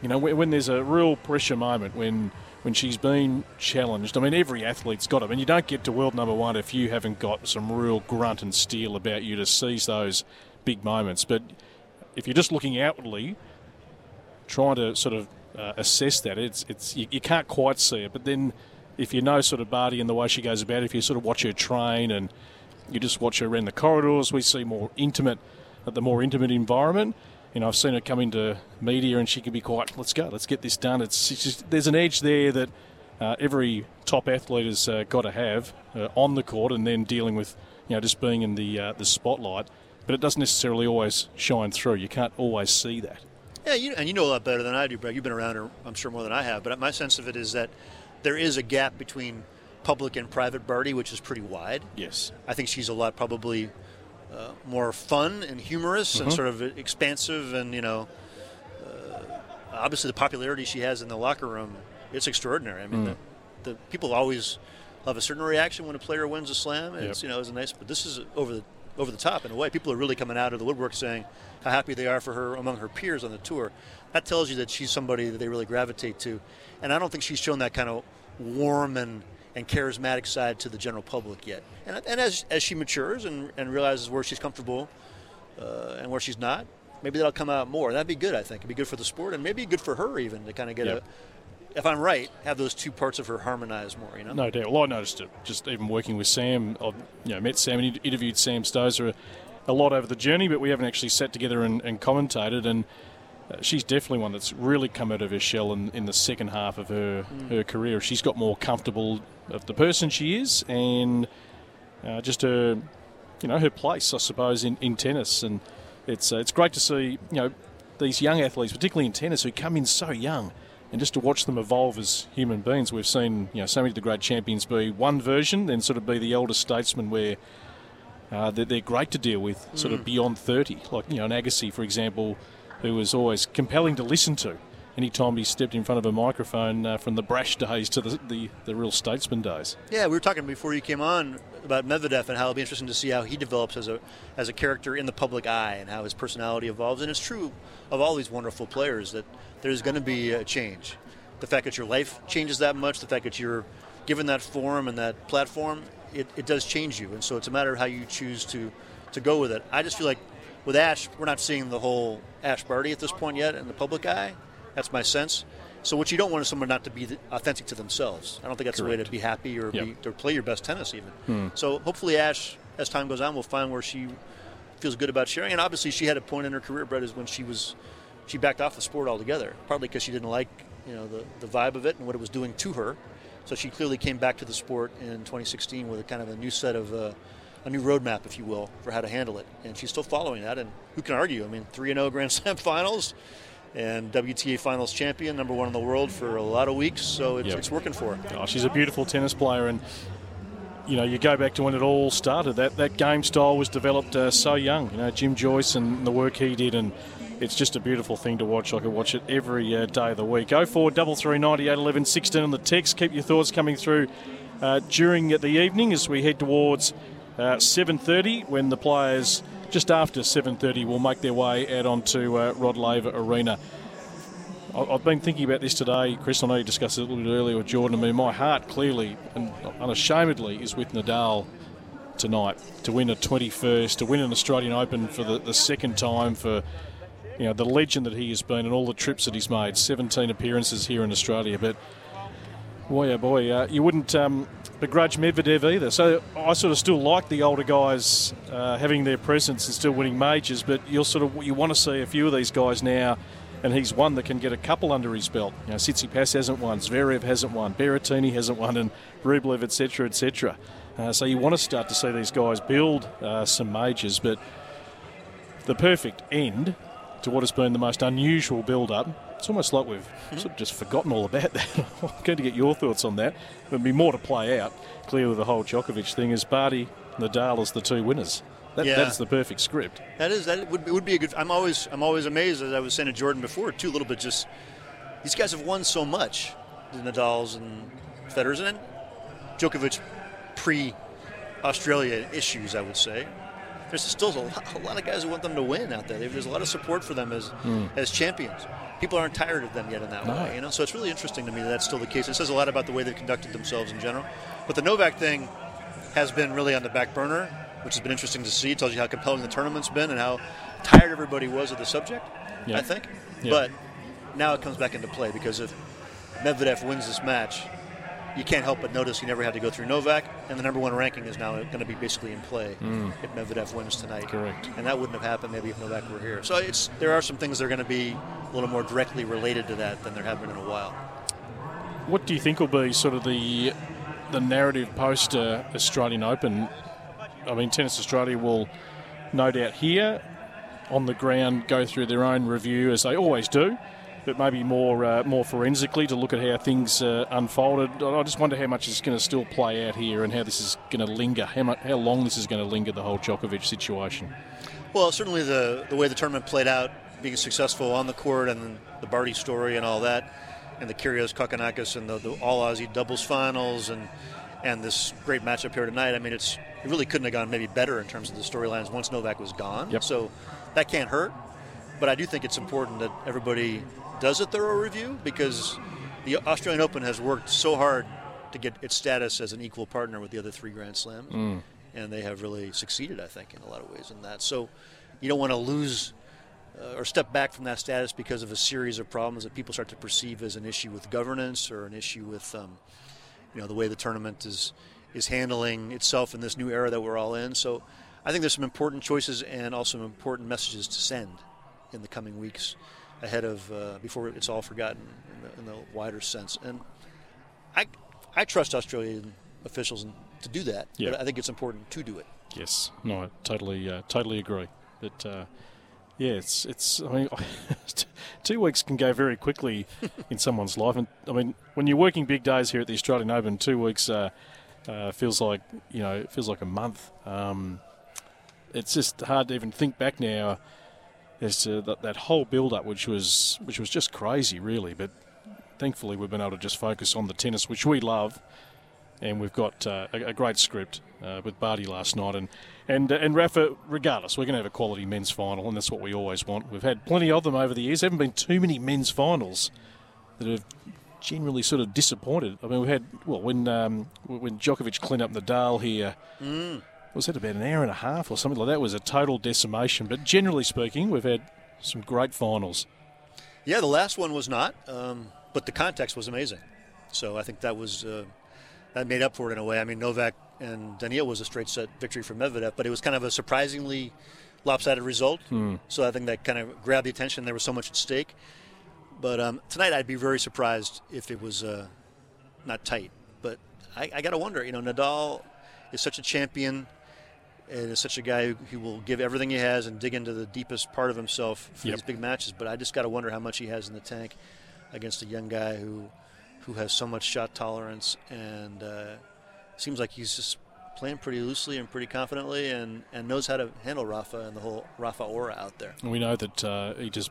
I: You know, when, when there's a real pressure moment when when she's been challenged. I mean, every athlete's got it. I mean, you don't get to world number one if you haven't got some real grunt and steel about you to seize those big moments. But if you're just looking outwardly, trying to sort of uh, assess that, it's it's you, you can't quite see it. But then, if you know sort of Barty and the way she goes about it, if you sort of watch her train and you just watch her around the corridors, we see more intimate, the more intimate environment. You know, I've seen her come into media and she can be quite, let's go, let's get this done. It's, it's just, there's an edge there that uh, every top athlete has uh, got to have uh, on the court and then dealing with, you know, just being in the uh, the spotlight. But it doesn't necessarily always shine through. You can't always see that.
F: Yeah, you, and you know a lot better than I do, Brett. You've been around her, I'm sure, more than I have. But my sense of it is that there is a gap between public and private Barty, which is pretty wide.
I: Yes.
F: I think she's a lot probably uh, more fun and humorous and
I: Mhm.
F: sort of expansive, and you know, uh, obviously the popularity she has in the locker room, it's extraordinary. I mean,
I: Mm.
F: the, the people always have a certain reaction when a player wins a slam. and It's
I: Yep.
F: you know, it's a nice, but this is over the over the top in a way. People are really coming out of the woodwork saying how happy they are for her among her peers on the tour. That tells you that she's somebody that they really gravitate to, and I don't think she's shown that kind of warm and and charismatic side to the general public yet. And, and as, as she matures and, and realizes where she's comfortable uh, and where she's not, maybe that'll come out more. That'd be good, I think. It'd be good for the sport and maybe good for her even to kind of get
I: Yep.
F: a, if I'm right, have those two parts of her harmonize more, you know?
I: No doubt. Well, I noticed it just even working with Sam. I've you know, met Sam and interviewed Sam Stosur a, a lot over the journey, but we haven't actually sat together and, and commentated. And uh, she's definitely one that's really come out of her shell in, in the second half of her,
F: Mm.
I: her career. She's got more comfortable of the person she is and uh, just her, you know, her place, I suppose, in, in tennis. And it's uh, it's great to see, you know, these young athletes, particularly in tennis, who come in so young, and just to watch them evolve as human beings. We've seen, you know, so many of the great champions be one version, then sort of be the elder statesman where uh, they're, they're great to deal with, sort of
F: Mm.
I: beyond 30. Like, you know, an Agassi, for example, who was always compelling to listen to. Anytime he stepped in front of a microphone, uh, from the brash days to the, the, the real statesman days.
F: Yeah, we were talking before you came on about Medvedev and how it'll be interesting to see how he develops as a as a character in the public eye and how his personality evolves. And it's true of all these wonderful players that there's going to be a change. The fact that your life changes that much, the fact that you're given that forum and that platform, it, it does change you. And so it's a matter of how you choose to to go with it. I just feel like with Ash, we're not seeing the whole Ash Barty at this point yet in the public eye. That's my sense. So what you don't want is someone not to be authentic to themselves. I don't think that's the way to be happy or
I: Yep.
F: be or play your best tennis even.
I: Hmm.
F: So hopefully Ash, as time goes on, will find where she feels good about sharing. And obviously she had a point in her career, Brett, is when she was she backed off the sport altogether, partly because she didn't like you know the, the vibe of it and what it was doing to her. So she clearly came back to the sport in 2016 with a kind of a new set of uh, a new roadmap, if you will, for how to handle it. And she's still following that. And who can argue? I mean, three and zero Grand Slam finals. And WTA Finals champion, number one in the world for a lot of weeks, so it's,
I: Yep.
F: it's working for her.
I: Oh, she's a beautiful tennis player, and you know, you go back to when it all started. That that game style was developed uh, so young. You know, Jim Joyce and the work he did, and it's just a beautiful thing to watch. I could watch it every uh, day of the week. Go forward, double three ninety eight eleven sixteen on the text. Keep your thoughts coming through uh, during the evening as we head towards uh, seven thirty when the players. Just after 7:30, will make their way out onto uh, Rod Laver Arena. I've been thinking about this today, Chris. I know you discussed it a little bit earlier with Jordan. I mean, my heart clearly and unashamedly is with Nadal tonight to win a 21st, to win an Australian Open for the, the second time, for you know the legend that he has been and all the trips that he's made. 17 appearances here in Australia, but boy, oh boy, uh, you wouldn't um, begrudge Medvedev either. So I sort of still like the older guys uh, having their presence and still winning majors, but you'll sort of you want to see a few of these guys now. And he's one that can get a couple under his belt. You know, Tsitsipas hasn't won, Zverev hasn't won, Berrettini hasn't won, and Rublev, etc., etc. Uh, so you want to start to see these guys build uh, some majors, but the perfect end to what has been the most unusual build-up. It's almost like we've sort of just forgotten all about that. I'm going to get your thoughts on that. There'll be more to play out. Clearly, the whole Djokovic thing is Barty, Nadal as the two winners. That,
F: Yeah.
I: That's the perfect script.
F: That is that would, would be a good. I'm always I'm always amazed as I was saying to Jordan before too. A little bit just these guys have won so much, the Nadal's and Federer's, and Djokovic pre Australia issues. I would say there's still a lot, a lot of guys who want them to win out there. There's a lot of support for them as
I: Hmm.
F: as champions. People aren't tired of them yet in that
I: No.
F: way, you know. So it's really interesting to me that that's still the case. It says a lot about the way they've conducted themselves in general. But the Novak thing has been really on the back burner, which has been interesting to see. It tells you how compelling the tournament's been and how tired everybody was of the subject.
I: Yeah.
F: I think.
I: Yeah.
F: But now it comes back into play because if Medvedev wins this match, you can't help but notice he never had to go through Novak, and the number one ranking is now going to be basically in play
I: Mm.
F: if Medvedev wins tonight.
I: Correct.
F: And that wouldn't have happened maybe if Novak were here. So it's there are some things that are going to be a little more directly related to that than there have been in a while.
I: What do you think will be sort of the the narrative post uh, Australian Open? I mean, Tennis Australia will no doubt hear on the ground go through their own review as they always do, but maybe more uh, more forensically to look at how things uh, unfolded. I just wonder how much is going to still play out here and how this is going to linger, how, much, how long this is going to linger, the whole Djokovic situation.
F: Well, certainly the, the way the tournament played out, being successful on the court and the Barty story and all that, and the Kyrgios Kokkinakis and the, the all Aussie doubles finals and and this great matchup here tonight. I mean, it's it really couldn't have gone maybe better in terms of the storylines once Novak was gone.
I: Yep.
F: So that can't hurt. But I do think it's important that everybody does a thorough review because the Australian Open has worked so hard to get its status as an equal partner with the other three Grand Slams,
I: Mm.
F: and they have really succeeded, I think, in a lot of ways in that. So you don't want to lose uh, or step back from that status because of a series of problems that people start to perceive as an issue with governance or an issue with, um, you know, the way the tournament is is handling itself in this new era that we're all in. So I think there's some important choices and also important messages to send in the coming weeks ahead of uh, before it's all forgotten in the, in the wider sense. And I I trust Australian officials to do that.
I: Yeah.
F: But I think it's important to do it.
I: Yes, no, I totally, uh, totally agree. But uh, yeah, it's it's. I mean, two weeks can go very quickly in someone's life, and I mean, when you're working big days here at the Australian Open, two weeks uh, uh, feels like you know it feels like a month. Um, it's just hard to even think back now as to that, that whole build-up, which was which was just crazy, really. But thankfully, we've been able to just focus on the tennis, which we love and we've got uh, a, a great script uh, with Barty last night, and and uh, and Rafa. Regardless, we're going to have a quality men's final, and that's what we always want. We've had plenty of them over the years. There haven't been too many men's finals that have generally sort of disappointed. I mean, we had well when um, when Djokovic cleaned up Nadal here.
F: Mm.
I: Was that about an hour and a half or something like that? It was a total decimation. But generally speaking, we've had some great finals.
F: Yeah, the last one was not, um, but the context was amazing. So I think that was uh, that made up for it in a way. I mean, Novak and Daniil was a straight set victory for Medvedev, but it was kind of a surprisingly lopsided result.
I: Hmm.
F: So I think that kind of grabbed the attention. There was so much at stake. But um, tonight, I'd be very surprised if it was uh, not tight. But I, I got to wonder. You know, Nadal is such a champion and is such a guy who, who will give everything he has and dig into the deepest part of himself for
I: Yep.
F: these big matches. But I just got to wonder how much he has in the tank against a young guy who who has so much shot tolerance and uh, seems like he's just playing pretty loosely and pretty confidently and, and knows how to handle Rafa and the whole Rafa aura out there.
I: And we know that uh, he just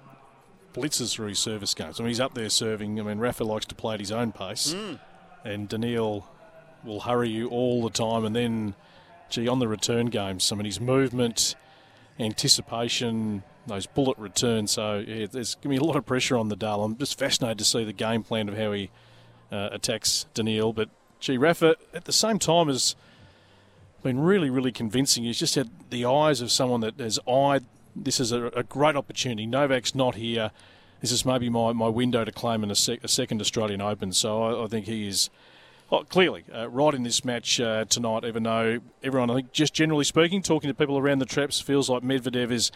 I: blitzes through his service games. I mean, he's up there serving. I mean, Rafa likes to play at his own pace,
F: Mm.
I: and Daniil will hurry you all the time. And then, gee, on the return games, I mean, his movement, anticipation, those bullet returns. So yeah, there's going to be a lot of pressure on Nadal. I'm just fascinated to see the game plan of how he uh, attacks Daniil. But gee, Rafa at the same time has been really, really convincing. He's just had the eyes of someone that has eyed this is a, a great opportunity. Novak's not here. This is maybe my, my window to claim in a, sec, a second Australian Open. So I, I think he is oh, clearly uh, right in this match uh, tonight, even though everyone, I think, just generally speaking, talking to people around the traps, feels like Medvedev is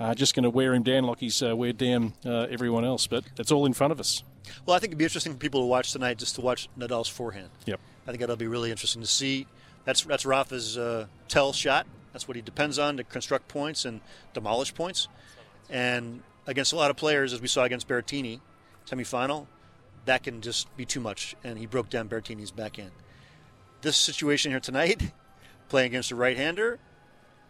I: uh, just going to wear him down like he's uh, weared down uh, everyone else. But it's all in front of us.
F: Well, I think it'd be interesting for people to watch tonight just to watch Nadal's forehand.
I: Yep.
F: I think that'll be really interesting to see. That's that's Rafa's uh, tell shot. That's what he depends on to construct points and demolish points. And against a lot of players, as we saw against Berrettini, semifinal, that can just be too much. And he broke down Berrettini's backhand. This situation here tonight, playing against a right-hander,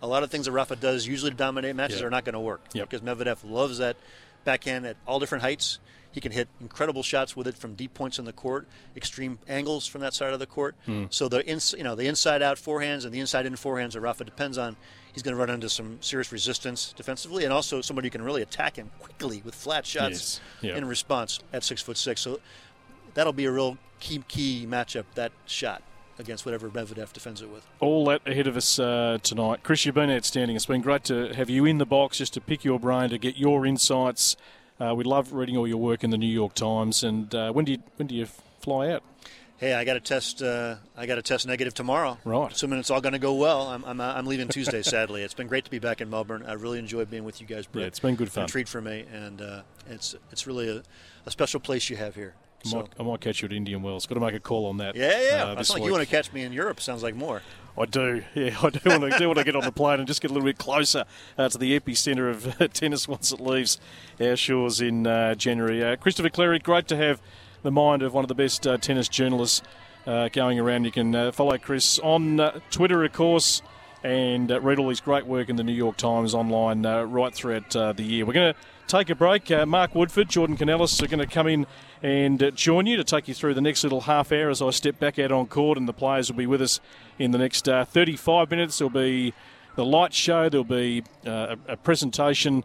F: a lot of things that Rafa does usually to dominate matches
I: Yep.
F: are not going to work
I: Yep.
F: because Medvedev loves that backhand at all different heights. He can hit incredible shots with it from deep points in the court, extreme angles from that side of the court.
I: Hmm.
F: So the ins, you know the inside out forehands and the inside in forehands that Rafa depends on. He's going to run into some serious resistance defensively, and also somebody who can really attack him quickly with flat shots
I: Yes. Yeah.
F: in response at six foot six. So that'll be a real key key matchup. That shot against whatever Medvedev defends it with.
I: all that ahead of us uh, tonight. Chris, you've been outstanding. It's been great to have you in the box just to pick your brain, to get your insights. Uh, we love reading all your work in the New York Times. And uh, when do you when do you fly out?
F: Hey, I got to test. Uh, I got to test negative tomorrow.
I: Right.
F: Assuming it's all going to go well, I'm, I'm, I'm leaving Tuesday. sadly, it's been great to be back in Melbourne. I really enjoyed being with you guys. Brett.
I: Yeah, it's been good fun.
F: A treat for me, and uh, it's it's really a, a special place you have here.
I: I
F: So.
I: might, I might catch you at Indian Wells. Got to make a call on that.
F: Yeah, yeah.
I: uh,
F: That's like
I: week.
F: you want to catch me in Europe. Sounds like more.
I: I do, yeah, I do want to do want to get on the plane and just get a little bit closer uh, to the epicentre of uh, tennis once it leaves our shores in uh, January. Uh, Christopher Clarey, great to have the mind of one of the best uh, tennis journalists uh, going around. You can uh, follow Chris on uh, Twitter, of course, and uh, read all his great work in the New York Times online right throughout the year. We're going to take a break. Mark Woodforde, Jordan Canellis are going to come in and join you to take you through the next little half hour as I step back out on court, and the players will be with us in the next uh, 35 minutes. There'll be the light show, there'll be a, a presentation,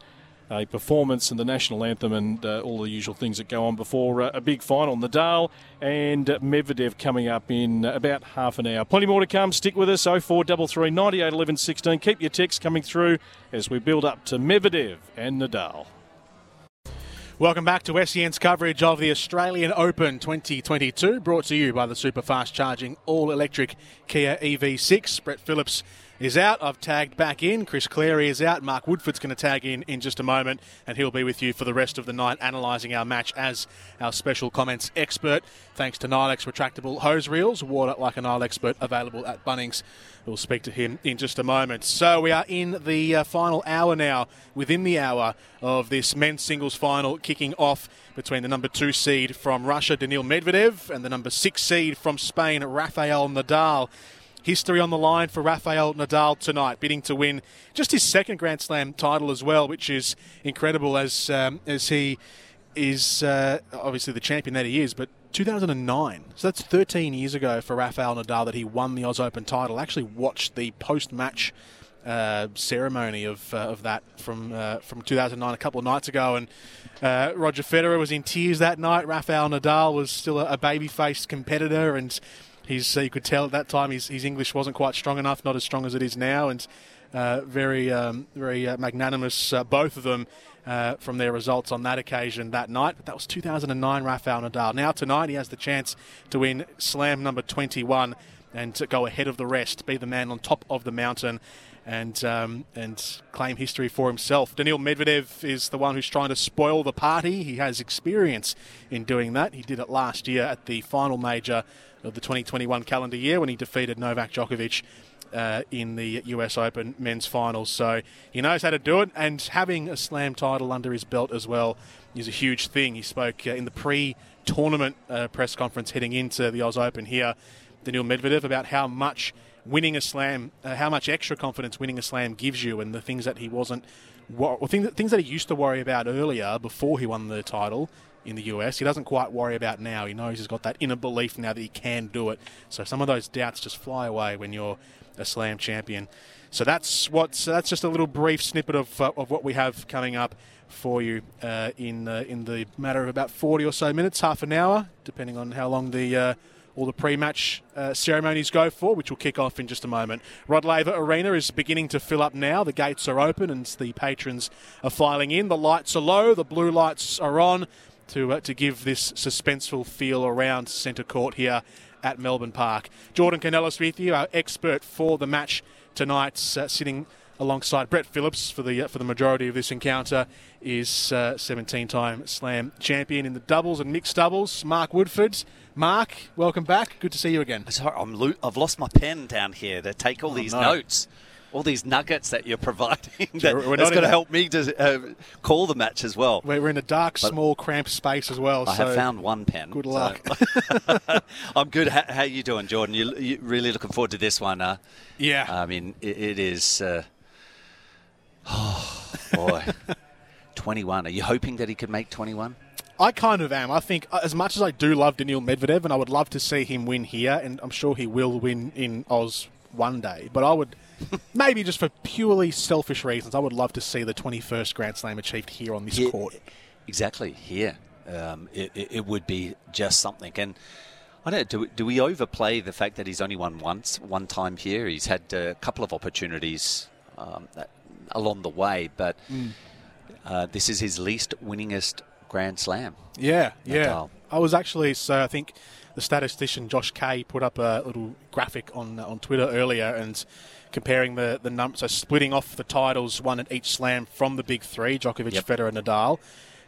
I: a performance, and the national anthem, and uh, all the usual things that go on before uh, a big final. Nadal and Medvedev coming up in about half an hour. Plenty more to come. Stick with us. 0433 98 11 16. Keep your texts coming through as we build up to Medvedev and Nadal.
A: Welcome back to SEN's coverage of the Australian Open 2022, brought to you by the super fast charging all electric Kia EV6. Brett Phillips is out. I've tagged back in. Chris Clarey is out. Mark Woodforde's going to tag in in just a moment, and he'll be with you for the rest of the night analysing our match as our special comments expert. Thanks to Nylex retractable hose reels, water like a Nile expert, available at Bunnings. We'll speak to him in just a moment. So we are in the uh, final hour now, within the hour of this men's singles final, kicking off between the number two seed from Russia, Daniil Medvedev, and the number six seed from Spain, Rafael Nadal. History on the line for Rafael Nadal tonight, bidding to win just his second Grand Slam title as well, which is incredible as um, as he is uh, obviously the champion that he is, but 2009. So that's 13 years ago for Rafael Nadal that he won the Oz Open title. I actually watched the post-match uh, ceremony of uh, of that from uh, from 2009 a couple of nights ago, and uh, Roger Federer was in tears that night. Rafael Nadal was still a, a baby-faced competitor, and he's you could tell at that time his, his English wasn't quite strong enough, not as strong as it is now, and uh, very um, very uh, magnanimous uh, both of them. Uh, from their results on that occasion that night. But that was 2009 Rafael Nadal. Now, tonight, he has the chance to win Slam number 21 and to go ahead of the rest, be the man on top of the mountain. And um, and claim history for himself. Daniil Medvedev is the one who's trying to spoil the party. He has experience in doing that. He did it last year at the final major of the 2021 calendar year when he defeated Novak Djokovic uh, in the US Open men's finals. So he knows how to do it, and having a slam title under his belt as well is a huge thing. He spoke uh, in the pre tournament uh, press conference heading into the Oz Open here, Daniil Medvedev, about how much winning a slam, uh, how much extra confidence winning a slam gives you, and the things that he wasn't, things, things that he used to worry about earlier before he won the title in the US. He doesn't quite worry about now. He knows he's got that inner belief now that he can do it. So some of those doubts just fly away when you're a slam champion. So that's what's that's just a little brief snippet of, uh, of what we have coming up for you uh, in uh, in the matter of about 40 or so minutes, half an hour, depending on how long the uh, all the pre-match uh, ceremonies go for, which will kick off in just a moment. Rod Laver Arena is beginning to fill up now. The gates are open and the patrons are filing in. The lights are low, the blue lights are on to uh, to give this suspenseful feel around centre court here at Melbourne Park. Jordan Canellis with you, our expert for the match tonight, uh, sitting alongside Brett Phillips for the uh, for the majority of this encounter is uh, 17-time Slam champion in the doubles and mixed doubles. Mark Woodforde. Mark, welcome back. Good to see you again.
L: Sorry, I'm lo- I've lost my pen down here to take all
A: Oh,
L: these
A: no.
L: notes. All these nuggets that you're providing that,
A: We're-
L: that's going to help me to uh, call the match as well.
A: We're in a dark,
L: But-
A: small, cramped space as well.
L: I
A: so
L: have found one pen.
A: Good
L: so-
A: luck.
L: I'm good. How, how you doing, Jordan? You, you really looking forward to this one? Uh,
A: yeah.
L: I mean, it, it is. Uh, oh boy, 21. Are you hoping that he could make 21?
A: I kind of am. I think uh, as much as I do love Daniil Medvedev, and I would love to see him win here, and I'm sure he will win in Oz one day. But I would, maybe just for purely selfish reasons, I would love to see the 21st Grand Slam achieved here on this
L: Yeah,
A: court.
L: Exactly here, um, it, it, it would be just something. And I don't know. Do, do we overplay the fact that he's only won once, one time here? He's had a couple of opportunities um, that, along the way, but
A: Mm.
L: uh, this is his least winningest Grand Slam.
A: Yeah, yeah. I was actually so I think the statistician Josh Kay put up a little graphic on on Twitter earlier and comparing the the numbers, so splitting off the titles won at each slam from the big three: Djokovic,
L: Yep.
A: Federer, Nadal.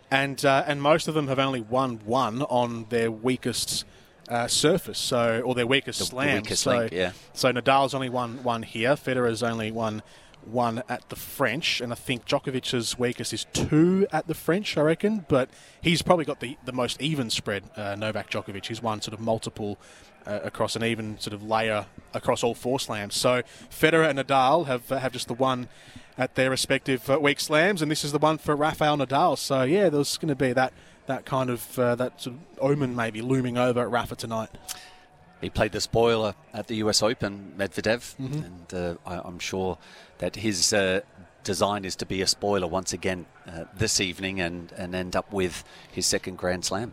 A: and uh, and most of them have only won one on their weakest. Uh, surface, so or their weakest
L: The- the weakest
A: so,
L: link, yeah.
A: so Nadal's only won one here. Federer's only won one at the French, and I think Djokovic's weakest is two at the French, I reckon. But he's probably got the, the most even spread. Uh, Novak Djokovic, he's won sort of multiple uh, across an even sort of layer across all four slams. So Federer and Nadal have uh, have just the one at their respective uh, week slams, and this is the one for Rafael Nadal. So yeah, there's going to be that that kind of uh, that sort of omen maybe looming over at Rafa tonight.
L: He played the spoiler at the US Open, Medvedev,
A: Mhm.
L: and uh, I, I'm sure that his uh, design is to be a spoiler once again uh, this evening and, and end up with his second Grand Slam.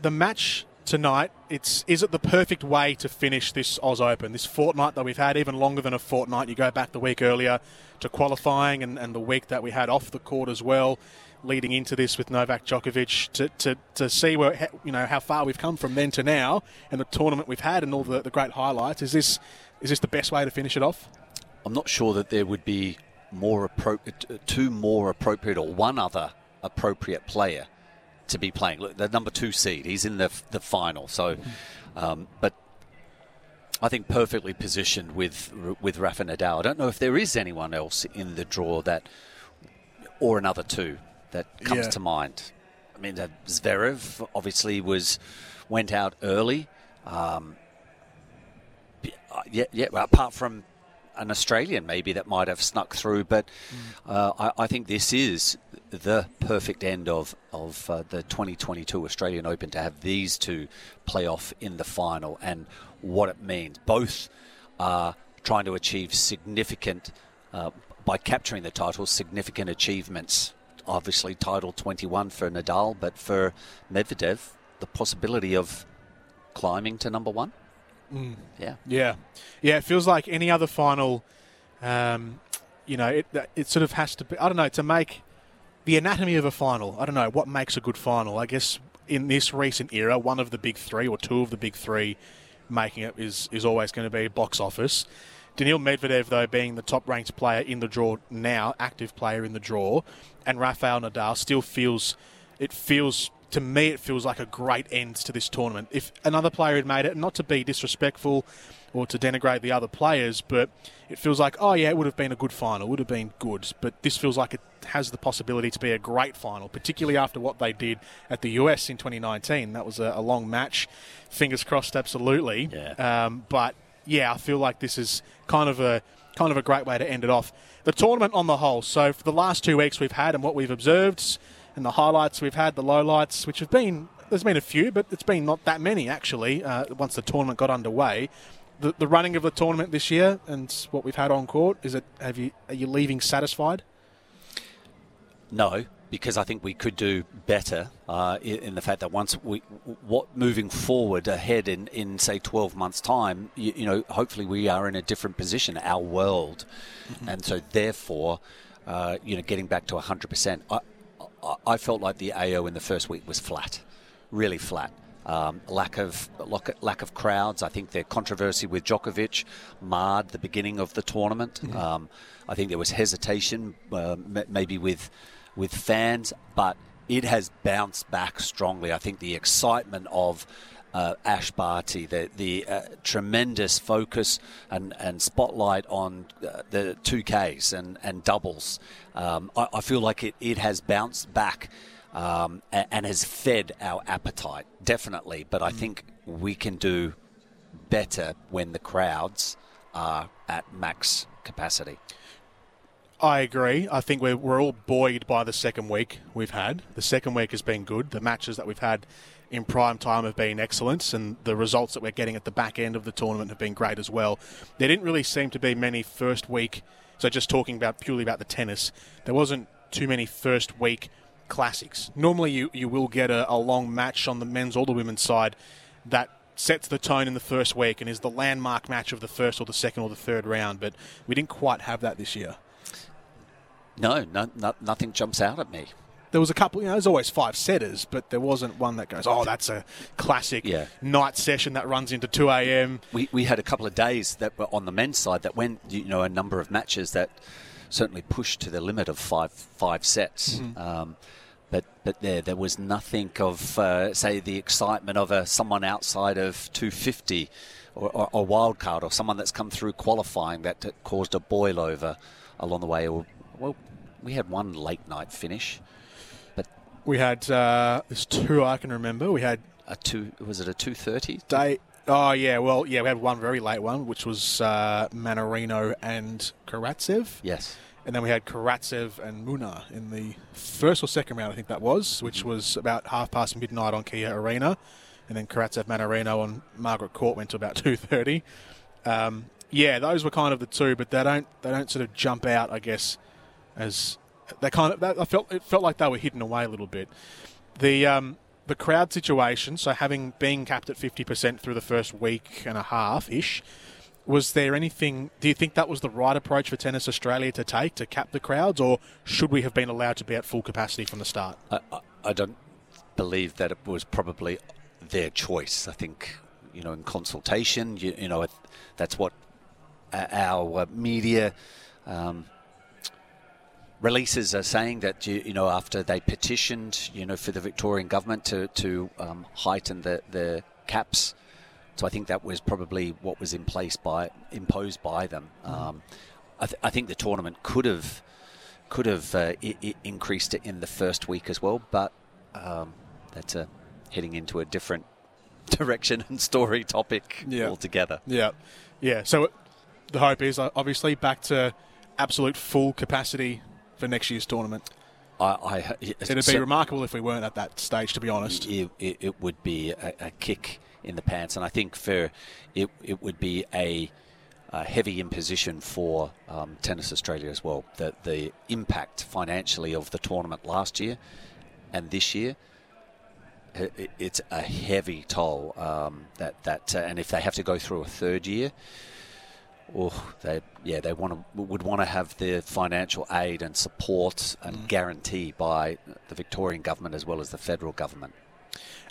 A: the match tonight, it's is it the perfect way to finish this Oz Open? This fortnight that we've had, even longer than a fortnight. You go back the week earlier to qualifying and, and the week that we had off the court as well, leading into this with Novak Djokovic to, to, to see where you know how far we've come from then to now and the tournament we've had and all the, the great highlights. Is this is this the best way to finish it off?
L: I'm not sure that there would be more appropriate, two more appropriate, or one other appropriate player to be playing. Look, the number two seed, he's in the the final. So, um, but I think perfectly positioned with with Rafa Nadal. I don't know if there is anyone else in the draw that, or another two that comes
A: Yeah.
L: to mind. I mean, Zverev obviously was went out early. Um, yeah, yeah. Well, apart from an Australian, maybe that might have snuck through, but uh, I, I think this is the perfect end of of uh, the 2022 Australian Open to have these two play off in the final and what it means. Both are trying to achieve significant uh, by capturing the title, significant achievements. Obviously, title 21 for Nadal, but for Medvedev, the possibility of climbing to number one.
A: Mm.
L: Yeah.
A: Yeah, yeah. It feels like any other final. Um, you know, it it sort of has to be. I don't know to make the anatomy of a final. I don't know what makes a good final. I guess in this recent era, one of the big three or two of the big three making it is is always going to be box office. Daniil Medvedev, though, being the top ranked player in the draw now, active player in the draw, and Rafael Nadal still feels it feels to me it feels like a great end to this tournament. If another player had made it, not to be disrespectful or to denigrate the other players, but it feels like oh yeah, it would have been a good final, would have been good. But this feels like it has the possibility to be a great final, particularly after what they did at the US in 2019. That was a, a long match. Fingers crossed, absolutely. Um, but yeah, I feel like this is kind of a kind of a great way to end it off. The tournament on the whole. So for the last two weeks we've had and what we've observed, and the highlights we've had, the lowlights, which have been there's been a few, but it's been not that many actually. Uh, once the tournament got underway, the, the running of the tournament this year and what we've had on court is it? Have you are you leaving satisfied?
L: No, because I think we could do better uh, in, the fact that once we, what moving forward ahead in, in say 12 months' time, you, you know, hopefully we are in a different position, our world, and so therefore, uh, you know, getting back to 100%. I, I, felt like the AO in the first week was flat, really flat. Um, lack of lack, lack of crowds. I think the controversy with Djokovic marred the beginning of the tournament. Um, I think there was hesitation, uh, maybe with with fans, but it has bounced back strongly. I think the excitement of uh, Ash Barty, the the uh, tremendous focus and, and spotlight on uh, the two Ks and and doubles. Um, I, I feel like it, it has bounced back um, and, and has fed our appetite definitely. But I think we can do better when the crowds are at max capacity.
A: I agree. I think we're, we're all buoyed by the second week we've had. The second week has been good. The matches that we've had in prime time have been excellent, and the results that we're getting at the back end of the tournament have been great as well. There didn't really seem to be many first week. So just talking about purely about the tennis, there wasn't too many first week classics. Normally, you you will get a, a long match on the men's or the women's side that sets the tone in the first week and is the landmark match of the first or the second or the third round. But we didn't quite have that this year.
L: No, no, no nothing jumps out at me.
A: There was a couple, you know, there's always five setters, but there wasn't one that goes, oh, that's a classic
L: Yeah.
A: night session that runs into 2 a.m.
L: We, we had a couple of days that were on the men's side that went, you know, a number of matches that certainly pushed to the limit of five five sets.
A: Mhm.
L: Um, but but there there was nothing of uh, say the excitement of a someone outside of 250 or, or, or wild card or someone that's come through qualifying that, that caused a boil over along the way. Or, well, we had one late night finish, but
A: We had uh, there's two I can remember. We had
L: a two was it a 230
A: day. Oh yeah, well yeah, we had one very late one, which was uh, Mannarino and Karatsev.
L: Yes.
A: And then we had Karatsev and Munar in the first or second round, I think that was, which was about half past midnight on Kia Arena, and then Karatsev Mannarino on Margaret Court went to about two thirty. Um, yeah, those were kind of the two, but they don't they don't sort of jump out, I guess, as they kind of. I felt it felt like they were hidden away a little bit. The um, the crowd situation. So having been capped at fifty percent through the first week and a half ish, was there anything? Do you think that was the right approach for Tennis Australia to take to cap the crowds, or should we have been allowed to be at full capacity from the start?
L: I, I, I don't believe that it was probably their choice. I think you know in consultation, you, you know that's what uh, our uh, media. Um, Releases are saying that you, you know after they petitioned you know for the Victorian government to to um, heighten the the caps, so I think that was probably what was in place by imposed by them. Um, I, th- I think the tournament could have could have uh, I- I increased it in the first week as well, but um, that's a heading into a different direction and story topic altogether.
A: Yeah, yeah. So the hope is uh, obviously back to absolute full capacity for next year's tournament.
L: I, I
A: It'd be
L: so-
A: remarkable if we weren't at that stage, to be honest.
L: It, it, it would be a, a kick in the pants, and I think for it, it would be a, a heavy imposition for um, Tennis Australia as well. The the impact financially of the tournament last year and this year. i- i- It's a heavy toll um, that that, uh, and if they have to go through a third year, oh, they yeah they want to would want to have the financial aid and support and guarantee by the Victorian government as well as the federal government.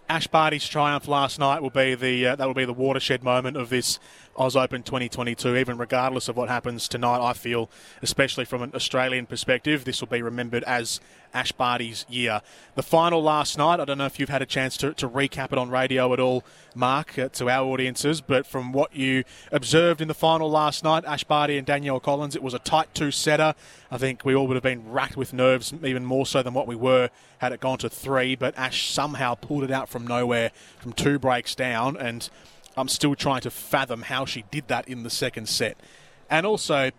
A: Ash Barty's triumph last night will be the uh, that will be the watershed moment of this Oz Open 2022. Even regardless of what happens tonight, I feel, especially from an Australian perspective, this will be remembered as Ash Barty's year. The final last night. I don't know if you've had a chance to, to recap it on radio at all, Mark, uh, to our audiences, but from what you observed in the final last night, Ash Barty and Danielle Collins, it was a tight two-setter. I think we all would have been racked with nerves, even more so than what we were had it gone to three. But Ash somehow pulled it out from nowhere, from two breaks down, and I'm still trying to fathom how she did that in the second set. And also,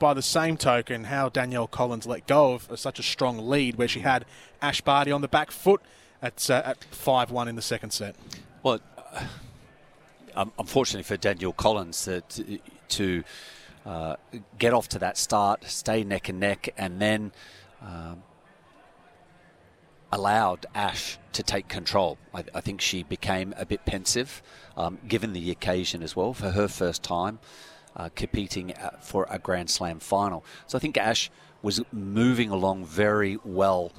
A: by the same token, how Danielle Collins let go of such a strong lead where she had Ash Barty on the back foot at, uh, at 5 1 in the second set.
L: Well, um, unfortunately for Danielle Collins to, to uh, get off to that start, stay neck and neck, and then um, allowed Ash to take control. I, I think she became a bit pensive, um, given the occasion as well, for her first time uh, competing for a Grand Slam final. So I think Ash was moving along very well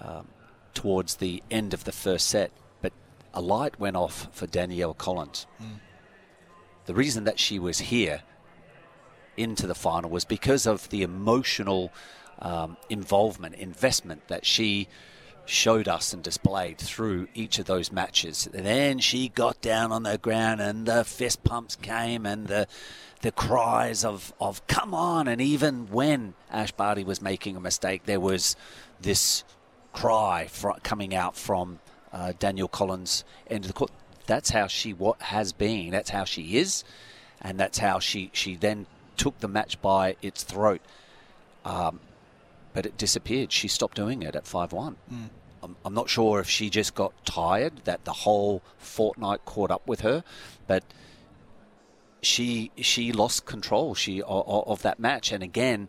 L: um, towards the end of the first set, but a light went off for Danielle Collins. The reason that she was here into the final was because of the emotional um, involvement, investment that she showed us and displayed through each of those matches. And then she got down on the ground and the fist pumps came and the the cries of, of come on and even when Ash Barty was making a mistake there was this cry fr- coming out from uh, Danielle Collins end of the court. That's how she what has been. That's how she is, and that's how she she then took the match by its throat. Um, but it disappeared. She stopped doing it at five one.
A: Mm.
L: I'm, I'm not sure if she just got tired that the whole fortnight caught up with her, but she she lost control she of, of that match and again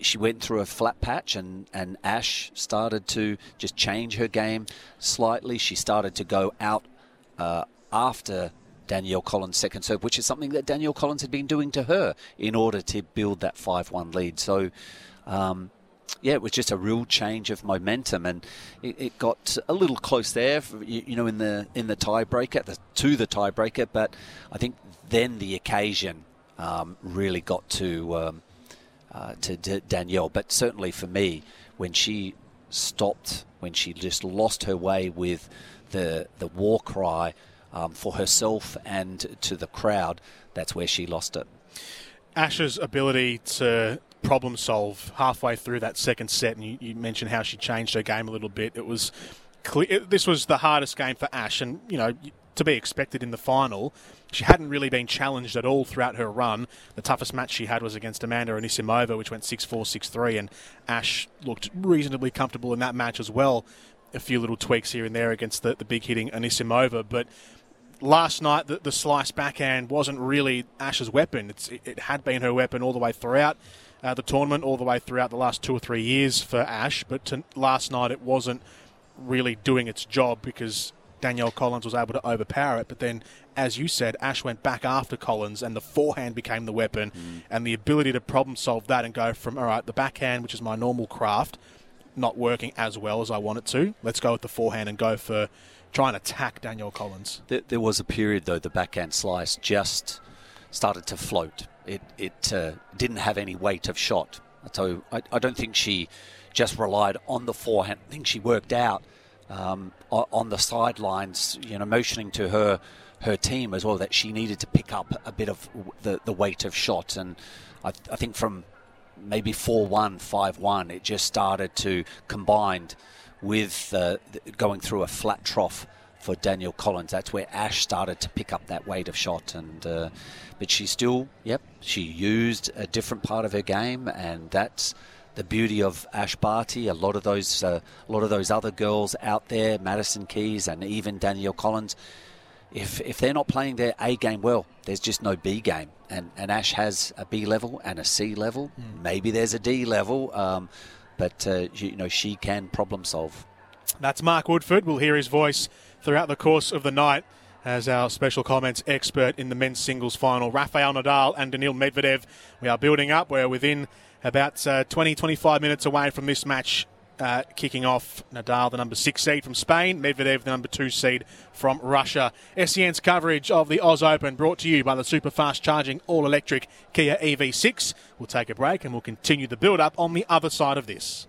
L: she went through a flat patch and, and Ash started to just change her game slightly. She started to go out uh, after Danielle Collins' second serve, which is something that Danielle Collins had been doing to her in order to build that 5 1 lead. So, um, yeah, it was just a real change of momentum, and it, it got a little close there, for, you, you know, in the in the tiebreaker, the, to the tiebreaker. But I think then the occasion um, really got to um, uh, to D- Danielle. But certainly for me, when she stopped, when she just lost her way with the the war cry um, for herself and to the crowd, that's where she lost it.
A: Ash's ability to problem solve halfway through that second set, and you, you mentioned how she changed her game a little bit. It was clear, this was the hardest game for Ash, and you know to be expected in the final. She hadn't really been challenged at all throughout her run. The toughest match she had was against Amanda Anisimova, which went 6 4 6 3, and Ash looked reasonably comfortable in that match as well. A few little tweaks here and there against the, the big hitting Anisimova, but last night the, the slice backhand wasn't really Ash's weapon. It's, it, it had been her weapon all the way throughout uh, the tournament, all the way throughout the last two or three years for Ash, but to, last night it wasn't really doing its job because Danielle Collins was able to overpower it. But then, as you said, Ash went back after Collins, and the forehand became the weapon, mm. and the ability to problem solve that and go from all right, the backhand, which is my normal craft, not working as well as I want it to. Let's go with the forehand and go for try and attack Danielle Collins.
L: There, there was a period though the backhand slice just started to float. It it uh, didn't have any weight of shot. So I, I don't think she just relied on the forehand. I think she worked out um, on the sidelines, you know, motioning to her her team as well that she needed to pick up a bit of the, the weight of shot. And I, I think from maybe 4 1, 5 1, it just started to combine with uh, going through a flat trough for Danielle Collins. That's where Ash started to pick up that weight of shot, and uh, but she still, yep, she used a different part of her game, and that's the beauty of Ash Barty. A lot of those, uh, a lot of those other girls out there, Madison Keys and even Danielle Collins. If, if they're not playing their A game well, there's just no B game. And, and Ash has a B level and a C level. Mm. Maybe there's a D level, um, but uh, you know she can problem solve.
A: That's Mark Woodforde. We'll hear his voice throughout the course of the night as our special comments expert in the men's singles final. Rafael Nadal and Daniil Medvedev. We are building up. We're within about uh, 20, 25 minutes away from this match uh, kicking off. Nadal, the number six seed from Spain, Medvedev, the number two seed from Russia. SEN's coverage of the Oz Open brought to you by the super fast charging all electric Kia EV6. We'll take a break and we'll continue the build up on the other side of this.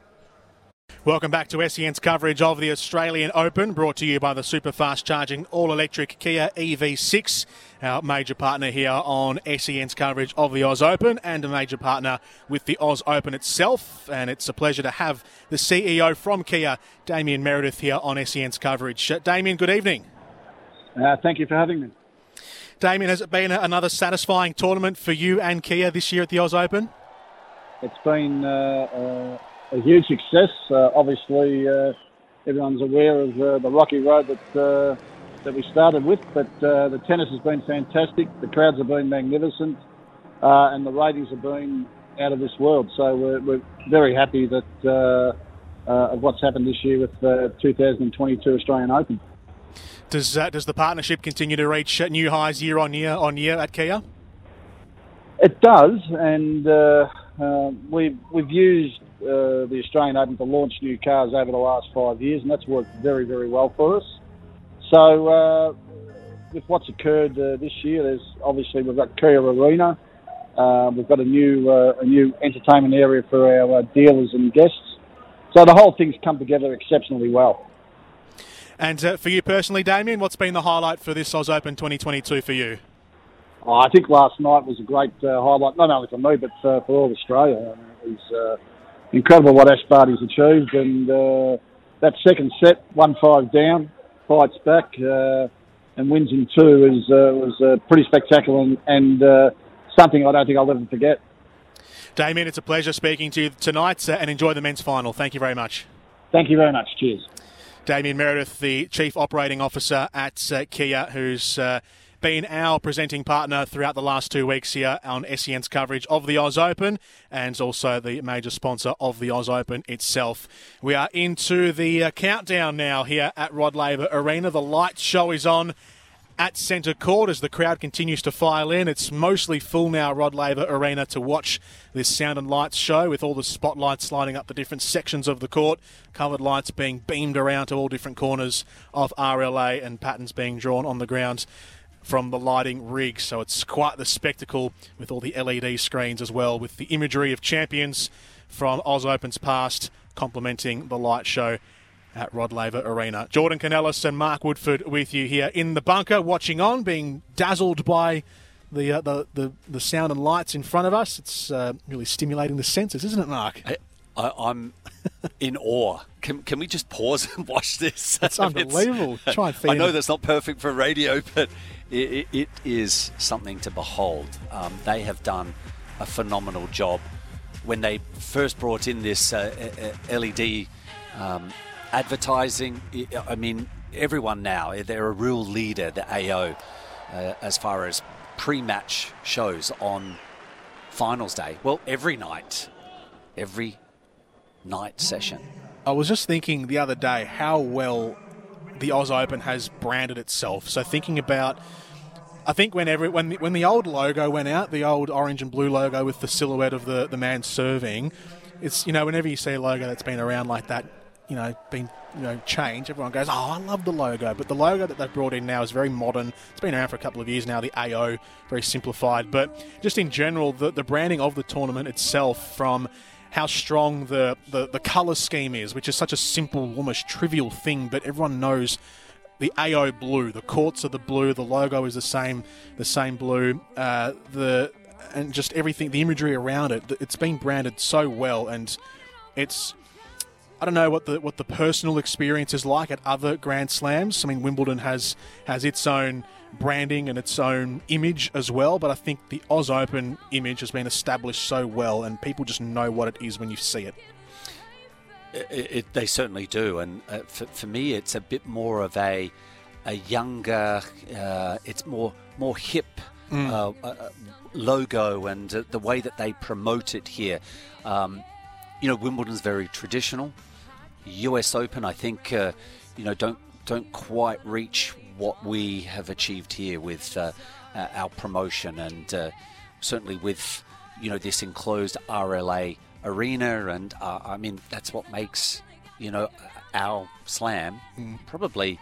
A: Welcome back to SEN's coverage of the Australian Open, brought to you by the super fast charging all electric Kia EV6, our major partner here on SEN's coverage of the Oz Open and a major partner with the Oz Open itself. And it's a pleasure to have the CEO from Kia, Damien Meredith, here on SEN's coverage. Uh, Damien, good evening.
M: Uh, thank you for having me.
A: Damien, has it been another satisfying tournament for you and Kia this year at the Oz Open?
M: It's been. Uh, uh a huge success. Uh, obviously, uh, everyone's aware of uh, the rocky road that uh, that we started with, but uh, the tennis has been fantastic. The crowds have been magnificent, uh, and the ratings have been out of this world. So we're, we're very happy that of what's happened this year with the 2022 Australian Open.
A: Does does the partnership continue to reach new highs year on year on year at Kia?
M: It does, and we've we've used uh, the Australian Open to launch new cars over the last five years, and that's worked very, very well for us. So, uh, with what's occurred uh, this year, there's obviously we've got Kia Arena, uh, we've got a new uh, a new entertainment area for our uh, dealers and guests. So the whole thing's come together exceptionally well.
A: And for you personally, Damien, what's been the highlight for this Oz Open 2022 for you?
M: Oh, I think last night was a great highlight, not only for me but for all Australia. I mean, it was incredible what Ash Barty's achieved. And uh, that second set, one five down, fights back uh, and wins in two is uh, was uh, pretty spectacular and, and uh, something I don't think I'll ever forget.
A: Damien, it's a pleasure speaking to you tonight, uh, and enjoy the men's final. Thank you very much.
M: Thank you very much. Cheers.
A: Damien Meredith, the Chief Operating Officer at Kia, who's been our presenting partner throughout the last two weeks here on SEN's coverage of the Oz Open and also the major sponsor of the Oz Open itself. We are into the uh, countdown now here at Rod Laver Arena. The light show is on at centre court as the crowd continues to file in. It's mostly full now, Rod Laver Arena, to watch this sound and lights show with all the spotlights lighting up the different sections of the court, covered lights being beamed around to all different corners of RLA and patterns being drawn on the ground from the lighting rig. So it's quite the spectacle with all the LED screens as well, with the imagery of champions from Oz Opens past complementing the light show at Rod Laver Arena. Jordan Canellis and Mark Woodforde with you here in the bunker, watching on, being dazzled by the uh, the, the the sound and lights in front of us. It's uh, really stimulating the senses, isn't it, Mark?
L: I, I'm in awe. Can, can we just pause and watch this?
A: That's unbelievable. Try and
L: I know
A: it.
L: that's not perfect for radio, but it, it, it is something to behold. Um, they have done a phenomenal job. When they first brought in this uh, uh, LED um, advertising, I- I mean, everyone now, they're a real leader, the AO, uh, as far as pre match shows on finals day. Well, every night, every night session.
A: I was just thinking the other day how well the Oz Open has branded itself. So thinking about, I think whenever when the, when the old logo went out, the old orange and blue logo with the silhouette of the the man serving, it's you know whenever you see a logo that's been around like that, you know, been you know changed, everyone goes, oh, I love the logo. But the logo that they've brought in now is very modern. It's been around for a couple of years now. The AO, very simplified, but just in general, the the branding of the tournament itself from how strong the, the, the colour scheme is, which is such a simple, almost trivial thing, but everyone knows the AO blue. The courts are the blue. The logo is the same, the same blue. Uh, the and just everything, the imagery around it. It's been branded so well, and it's. I don't know what the what the personal experience is like at other Grand Slams. I mean, Wimbledon has has its own branding and its own image as well, but I think the Oz Open image has been established so well, and people just know what it is when you see it.
L: It, it, they certainly do, and uh, for, for me, it's a bit more of a a younger. Uh, it's more more hip
A: Mm.
L: uh, uh, logo, and uh, the way that they promote it here. Um, you know, Wimbledon's very traditional. U.S. Open, I think, uh, you know, don't don't quite reach what we have achieved here with uh, uh, our promotion, and uh, certainly with you know this enclosed RLA arena, and uh, I mean that's what makes you know our slam
A: Mm.
L: probably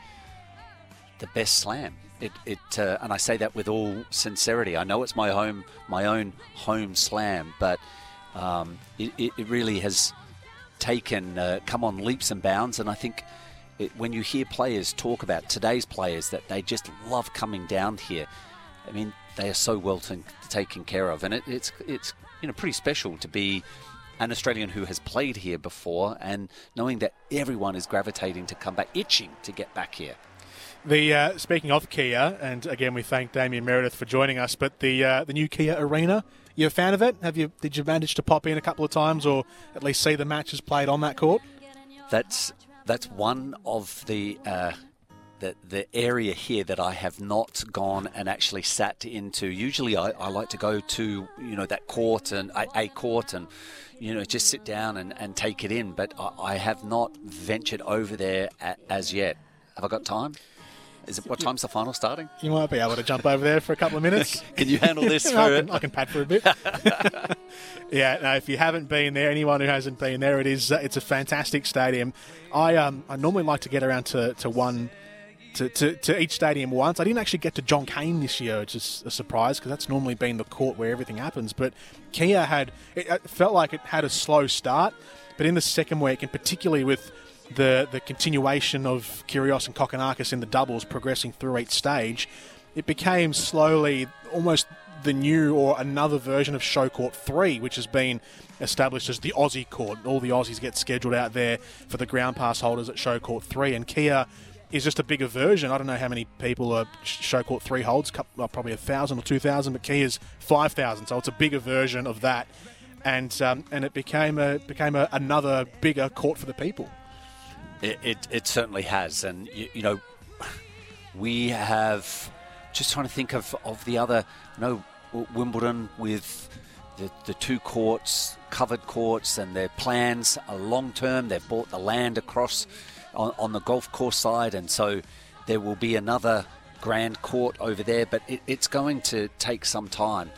L: the best slam. It, it uh, and I say that with all sincerity. I know it's my home, my own home slam, but um, it, it, it really has taken uh, come on leaps and bounds. And I think it, when you hear players talk about today's players that they just love coming down here. I mean, they are so well t- taken care of, and it, it's it's you know pretty special to be an Australian who has played here before, and knowing that everyone is gravitating to come back, itching to get back here.
A: The uh, speaking of Kia, and again we thank Damien Meredith for joining us. But the uh, the new Kia Arena, you a fan of it? Have you did you manage to pop in a couple of times, or at least see the matches played on that court?
L: That's that's one of the uh, the the area here that I have not gone and actually sat into. Usually, I, I like to go to you know that court and a, a court and you know just sit down and, and take it in. But I, I have not ventured over there a, as yet. Have I got time? Is it what time's the final starting?
A: You might be able to jump over there for a couple of minutes.
L: Can you handle this
A: I, can, I can pad for a bit. yeah, no, if you haven't been there, anyone who hasn't been there, it is uh, it's a fantastic stadium. I um I normally like to get around to, to one to, to, to each stadium once. I didn't actually get to John Cain this year, which is a surprise because that's normally been the court where everything happens. But Kia had it, it felt like it had a slow start, but in the second week, and particularly with the the continuation of Kyrgios and Kokkinakis in the doubles progressing through each stage, it became slowly almost the new or another version of Show Court 3, which has been established as the Aussie court. All the Aussies get scheduled out there for the ground pass holders at Show Court 3, and Kia is just a bigger version. I don't know how many people are Show Court 3 holds, probably a 1,000 or 2,000, but Kia's 5,000, so it's a bigger version of that. And um, and it became a became a, another bigger court for the people.
L: It, it, it certainly has, and you, you know, we have just trying to think of, of the other. You know, Wimbledon with the, the two courts, covered courts, and their plans are long term. They've bought the land across on, on the golf course side, and so there will be another grand court over there. But it, it's going to take some time.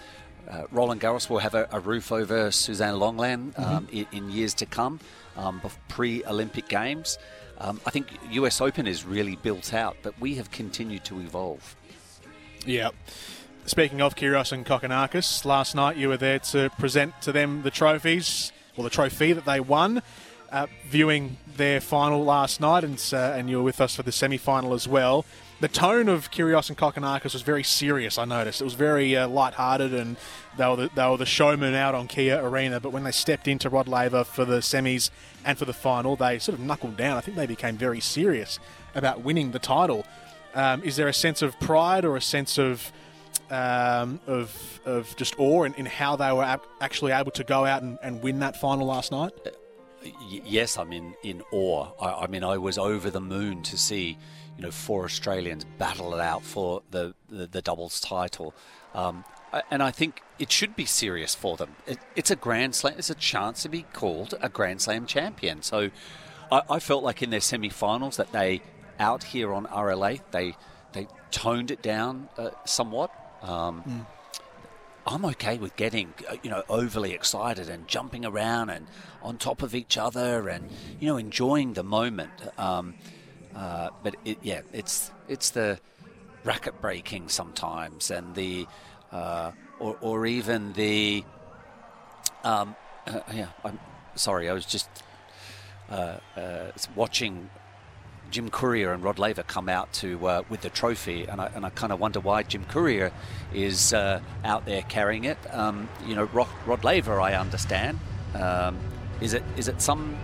L: Uh, Roland Garros will have a, a roof over Suzanne Lenglen um, in, in years to come, um, pre Olympic Games. Um, I think US Open is really built out, but we have continued to evolve.
A: Yeah. Speaking of Kyrgios and Kokkinakis, last night you were there to present to them the trophies, or the trophy that they won. uh, viewing their final last night, and uh, and you were with us for the semi final as well. The tone of Kyrgios and Kokkinakis was very serious. I noticed it was very uh, light-hearted, and they were the, they were the showmen out on Kia Arena. But when they stepped into Rod Laver for the semis and for the final, they sort of knuckled down. I think they became very serious about winning the title. Um, is there a sense of pride or a sense of um, of, of just awe in, in how they were ab- actually able to go out and, and win that final last night?
L: Y- yes, I'm in, in awe. I, I mean, I was over the moon to see, you know, four Australians battle it out for the, the, the doubles title. Um, and I think it should be serious for them. It, it's a Grand Slam. It's a chance to be called a Grand Slam champion. So I, I felt like in their semi-finals that they, out here on RLA, they they toned it down uh, somewhat. Um, I'm okay with getting, uh, you know, overly excited and jumping around and on top of each other and, you know, enjoying the moment. Um, uh, but it, yeah, it's it's the racket breaking sometimes and the, uh, or, or even the, um, uh, yeah, I'm sorry, I was just uh, uh, watching Jim Courier and Rod Laver come out to uh, with the trophy, and I, and I kind of wonder why Jim Courier is uh, out there carrying it. Um, you know, Rod, Rod Laver, I understand. Um, is it is it some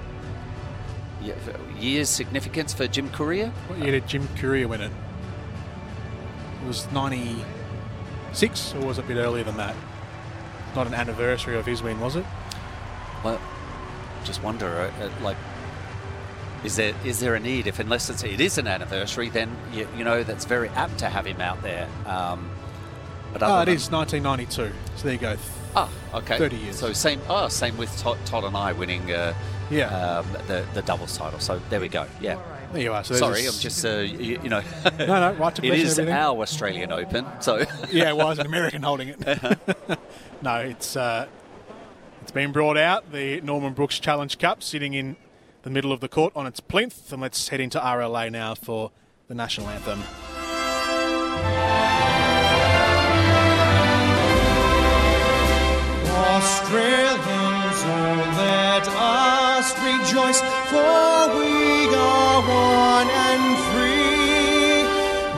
L: years significance for Jim Courier?
A: What year did Jim Courier win it? It was 96, or was it a bit earlier than that? Not an anniversary of his win, was it?
L: Well, just wonder, uh, uh, like, is there is there a need? If unless it's, it is an anniversary, then you, you know that's very apt to have him out there. Um, but
A: Oh, it is 1992. So there you go.
L: Ah, okay.
A: 30 years.
L: So same. Oh, same with Todd, Todd and I winning. Uh,
A: Yeah.
L: Um, the the doubles title. So there we go. Yeah.
A: There you are. So there's
L: Sorry, I'm just uh, you, you know.
A: No, no, right to
L: It
A: question
L: is
A: everything.
L: our Australian Open. So
A: yeah, well, as an American holding it. no, it's uh, it's been brought out. The Norman Brooks Challenge Cup sitting in the middle of the court on its plinth, and let's head into RLA now for the national anthem.
N: Australians, let us rejoice, for we are one and free.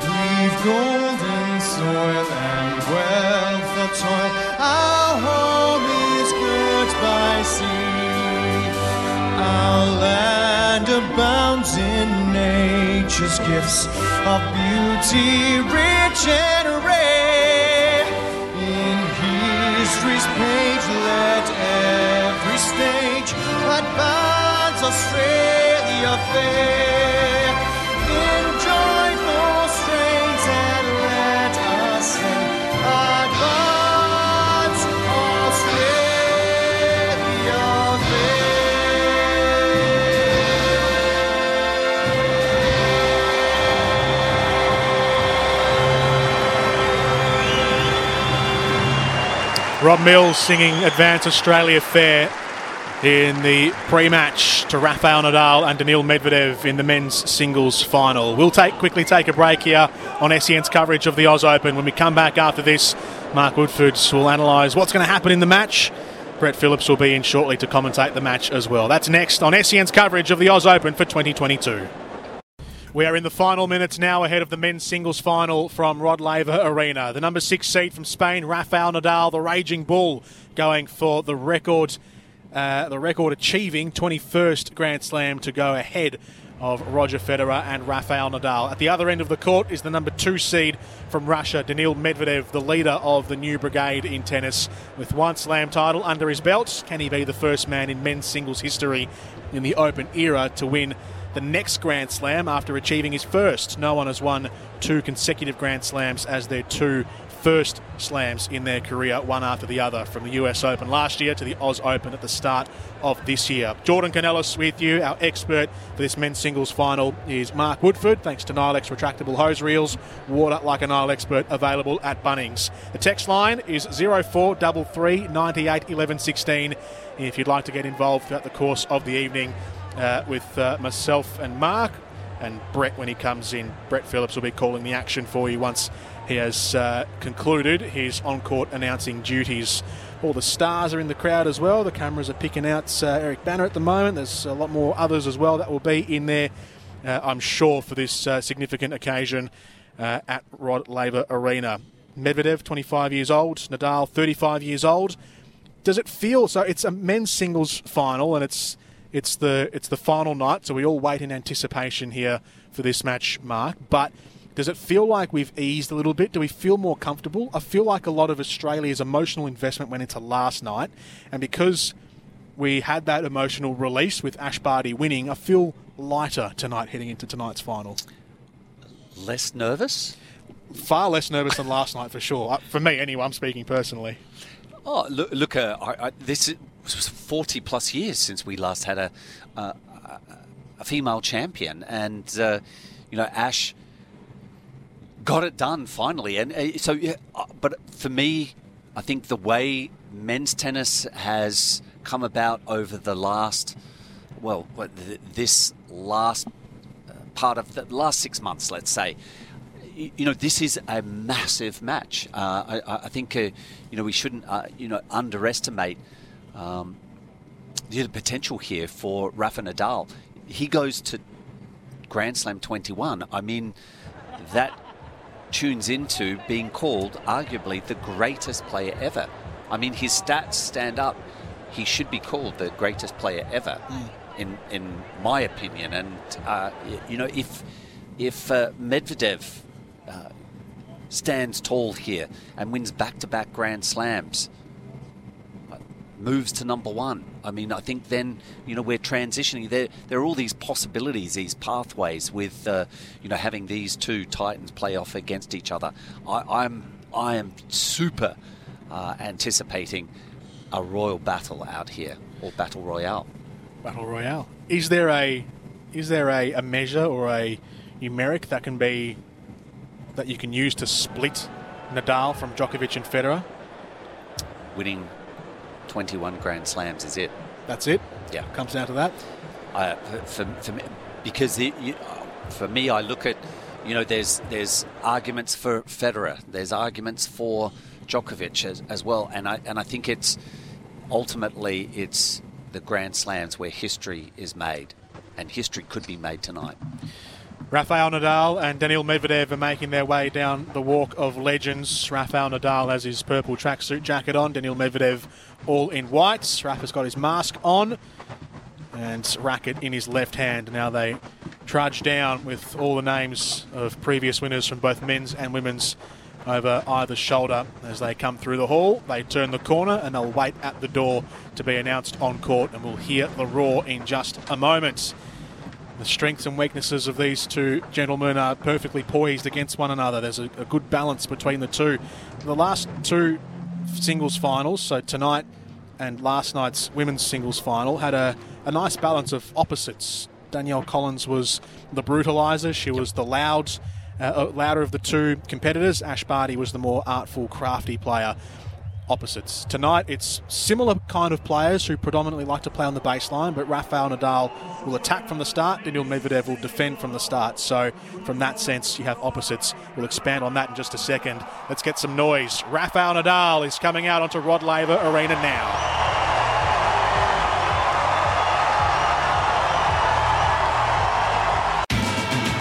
N: We've golden soil and wealth of toil. Our home is girt by sea. Our land abounds in nature's gifts of beauty, rich and rare. In history's page, let every stage advance Australia fair. In joyful strains, and let us sing, advance Australia Fair.
A: Rob Mills singing Advance Australia Fair in the pre-match to Rafael Nadal and Daniil Medvedev in the men's singles final. We'll take quickly take a break here on SEN's coverage of the Oz Open. When we come back after this, Mark Woodforde will analyse what's going to happen in the match. Brett Phillips will be in shortly to commentate the match as well. That's next on SEN's coverage of the Oz Open for 2022. We are in the final minutes now ahead of the men's singles final from Rod Laver Arena. The number six seed from Spain, Rafael Nadal, the Raging Bull, going for the record, uh, the record achieving 21st Grand Slam to go ahead of Roger Federer and Rafael Nadal. At the other end of the court is the number two seed from Russia, Daniil Medvedev, the leader of the new brigade in tennis, with one Slam title under his belt. Can he be the first man in men's singles history in the Open era to win? the next Grand Slam after achieving his first. No one has won two consecutive Grand Slams as their two first slams in their career, one after the other, from the US Open last year to the Oz Open at the start of this year. Jordan Canellis with you. Our expert for this men's singles final is Mark Woodforde, thanks to Nylex retractable hose reels. Water like a Nylex expert available at Bunnings. The text line is 0433 98 11 16 if you'd like to get involved throughout the course of the evening uh, with uh, myself and Mark. And Brett, when he comes in, Brett Phillips will be calling the action for you once he has uh, concluded his on court announcing duties. All the stars are in the crowd as well. The cameras are picking out uh, Eric Bana at the moment. There's a lot more others as well that will be in there, uh, I'm sure, for this uh, significant occasion uh, at Rod Laver Arena. Medvedev, 25 years old. Nadal, 35 years old. Does it feel so? It's a men's singles final, and it's it's the it's the final night, so we all wait in anticipation here for this match, Mark. But does it feel like we've eased a little bit? Do we feel more comfortable? I feel like a lot of Australia's emotional investment went into last night, and because we had that emotional release with Ash Barty winning, I feel lighter tonight heading into tonight's final.
L: Less nervous?
A: Far less nervous than last night for sure. Uh, For me, anyway, I'm speaking personally.
L: Oh, look! look uh, I, I, this is 40 plus years since we last had a uh, a female champion, and uh, you know Ash got it done finally. And uh, so, yeah, uh, but for me, I think the way men's tennis has come about over the last, well, this last uh, part of the last six months, let's say. You know, this is a massive match. Uh, I, I think, uh, you know, we shouldn't, uh, you know, underestimate um, the potential here for Rafa Nadal. He goes to Grand Slam 21. I mean, that tunes into being called arguably the greatest player ever. I mean, his stats stand up. He should be called the greatest player ever, in in my opinion. And uh, you know, if if uh, Medvedev uh, stands tall here and wins back-to-back Grand Slams, moves to number one. I mean, I think then you know we're transitioning. There, there are all these possibilities, these pathways with uh, you know having these two titans play off against each other. I, I'm, I am super uh, anticipating a royal battle out here or battle royale.
A: Battle Royale. Is there a is there a, a measure or a numeric that can be that you can use to split Nadal from Djokovic and Federer?
L: Winning 21 Grand Slams is it.
A: That's it.
L: Yeah,
A: comes down to that.
L: I, for, for me, because the, you, for me, I look at you know there's there's arguments for Federer, there's arguments for Djokovic as, as well, and I and I think it's ultimately it's the Grand Slams where history is made, and history could be made tonight.
A: Rafael Nadal and Daniil Medvedev are making their way down the walk of legends. Rafael Nadal has his purple tracksuit jacket on. Daniil Medvedev all in white. Rafa's got his mask on and racket in his left hand. Now they trudge down with all the names of previous winners from both men's and women's over either shoulder as they come through the hall. They turn the corner and they'll wait at the door to be announced on court, and we'll hear the roar in just a moment. The strengths and weaknesses of these two gentlemen are perfectly poised against one another. There's a, a good balance between the two. The last two singles finals, so tonight and last night's women's singles final, had a, a nice balance of opposites. Danielle Collins was the brutalizer. She was the loud, uh, louder of the two competitors. Ash Barty was the more artful, crafty player. Opposites. Tonight, it's similar kind of players who predominantly like to play on the baseline, but Rafael Nadal will attack from the start. Daniil Medvedev will defend from the start. So, from that sense, you have opposites. We'll expand on that in just a second. Let's get some noise. Rafael Nadal is coming out onto Rod Laver Arena now.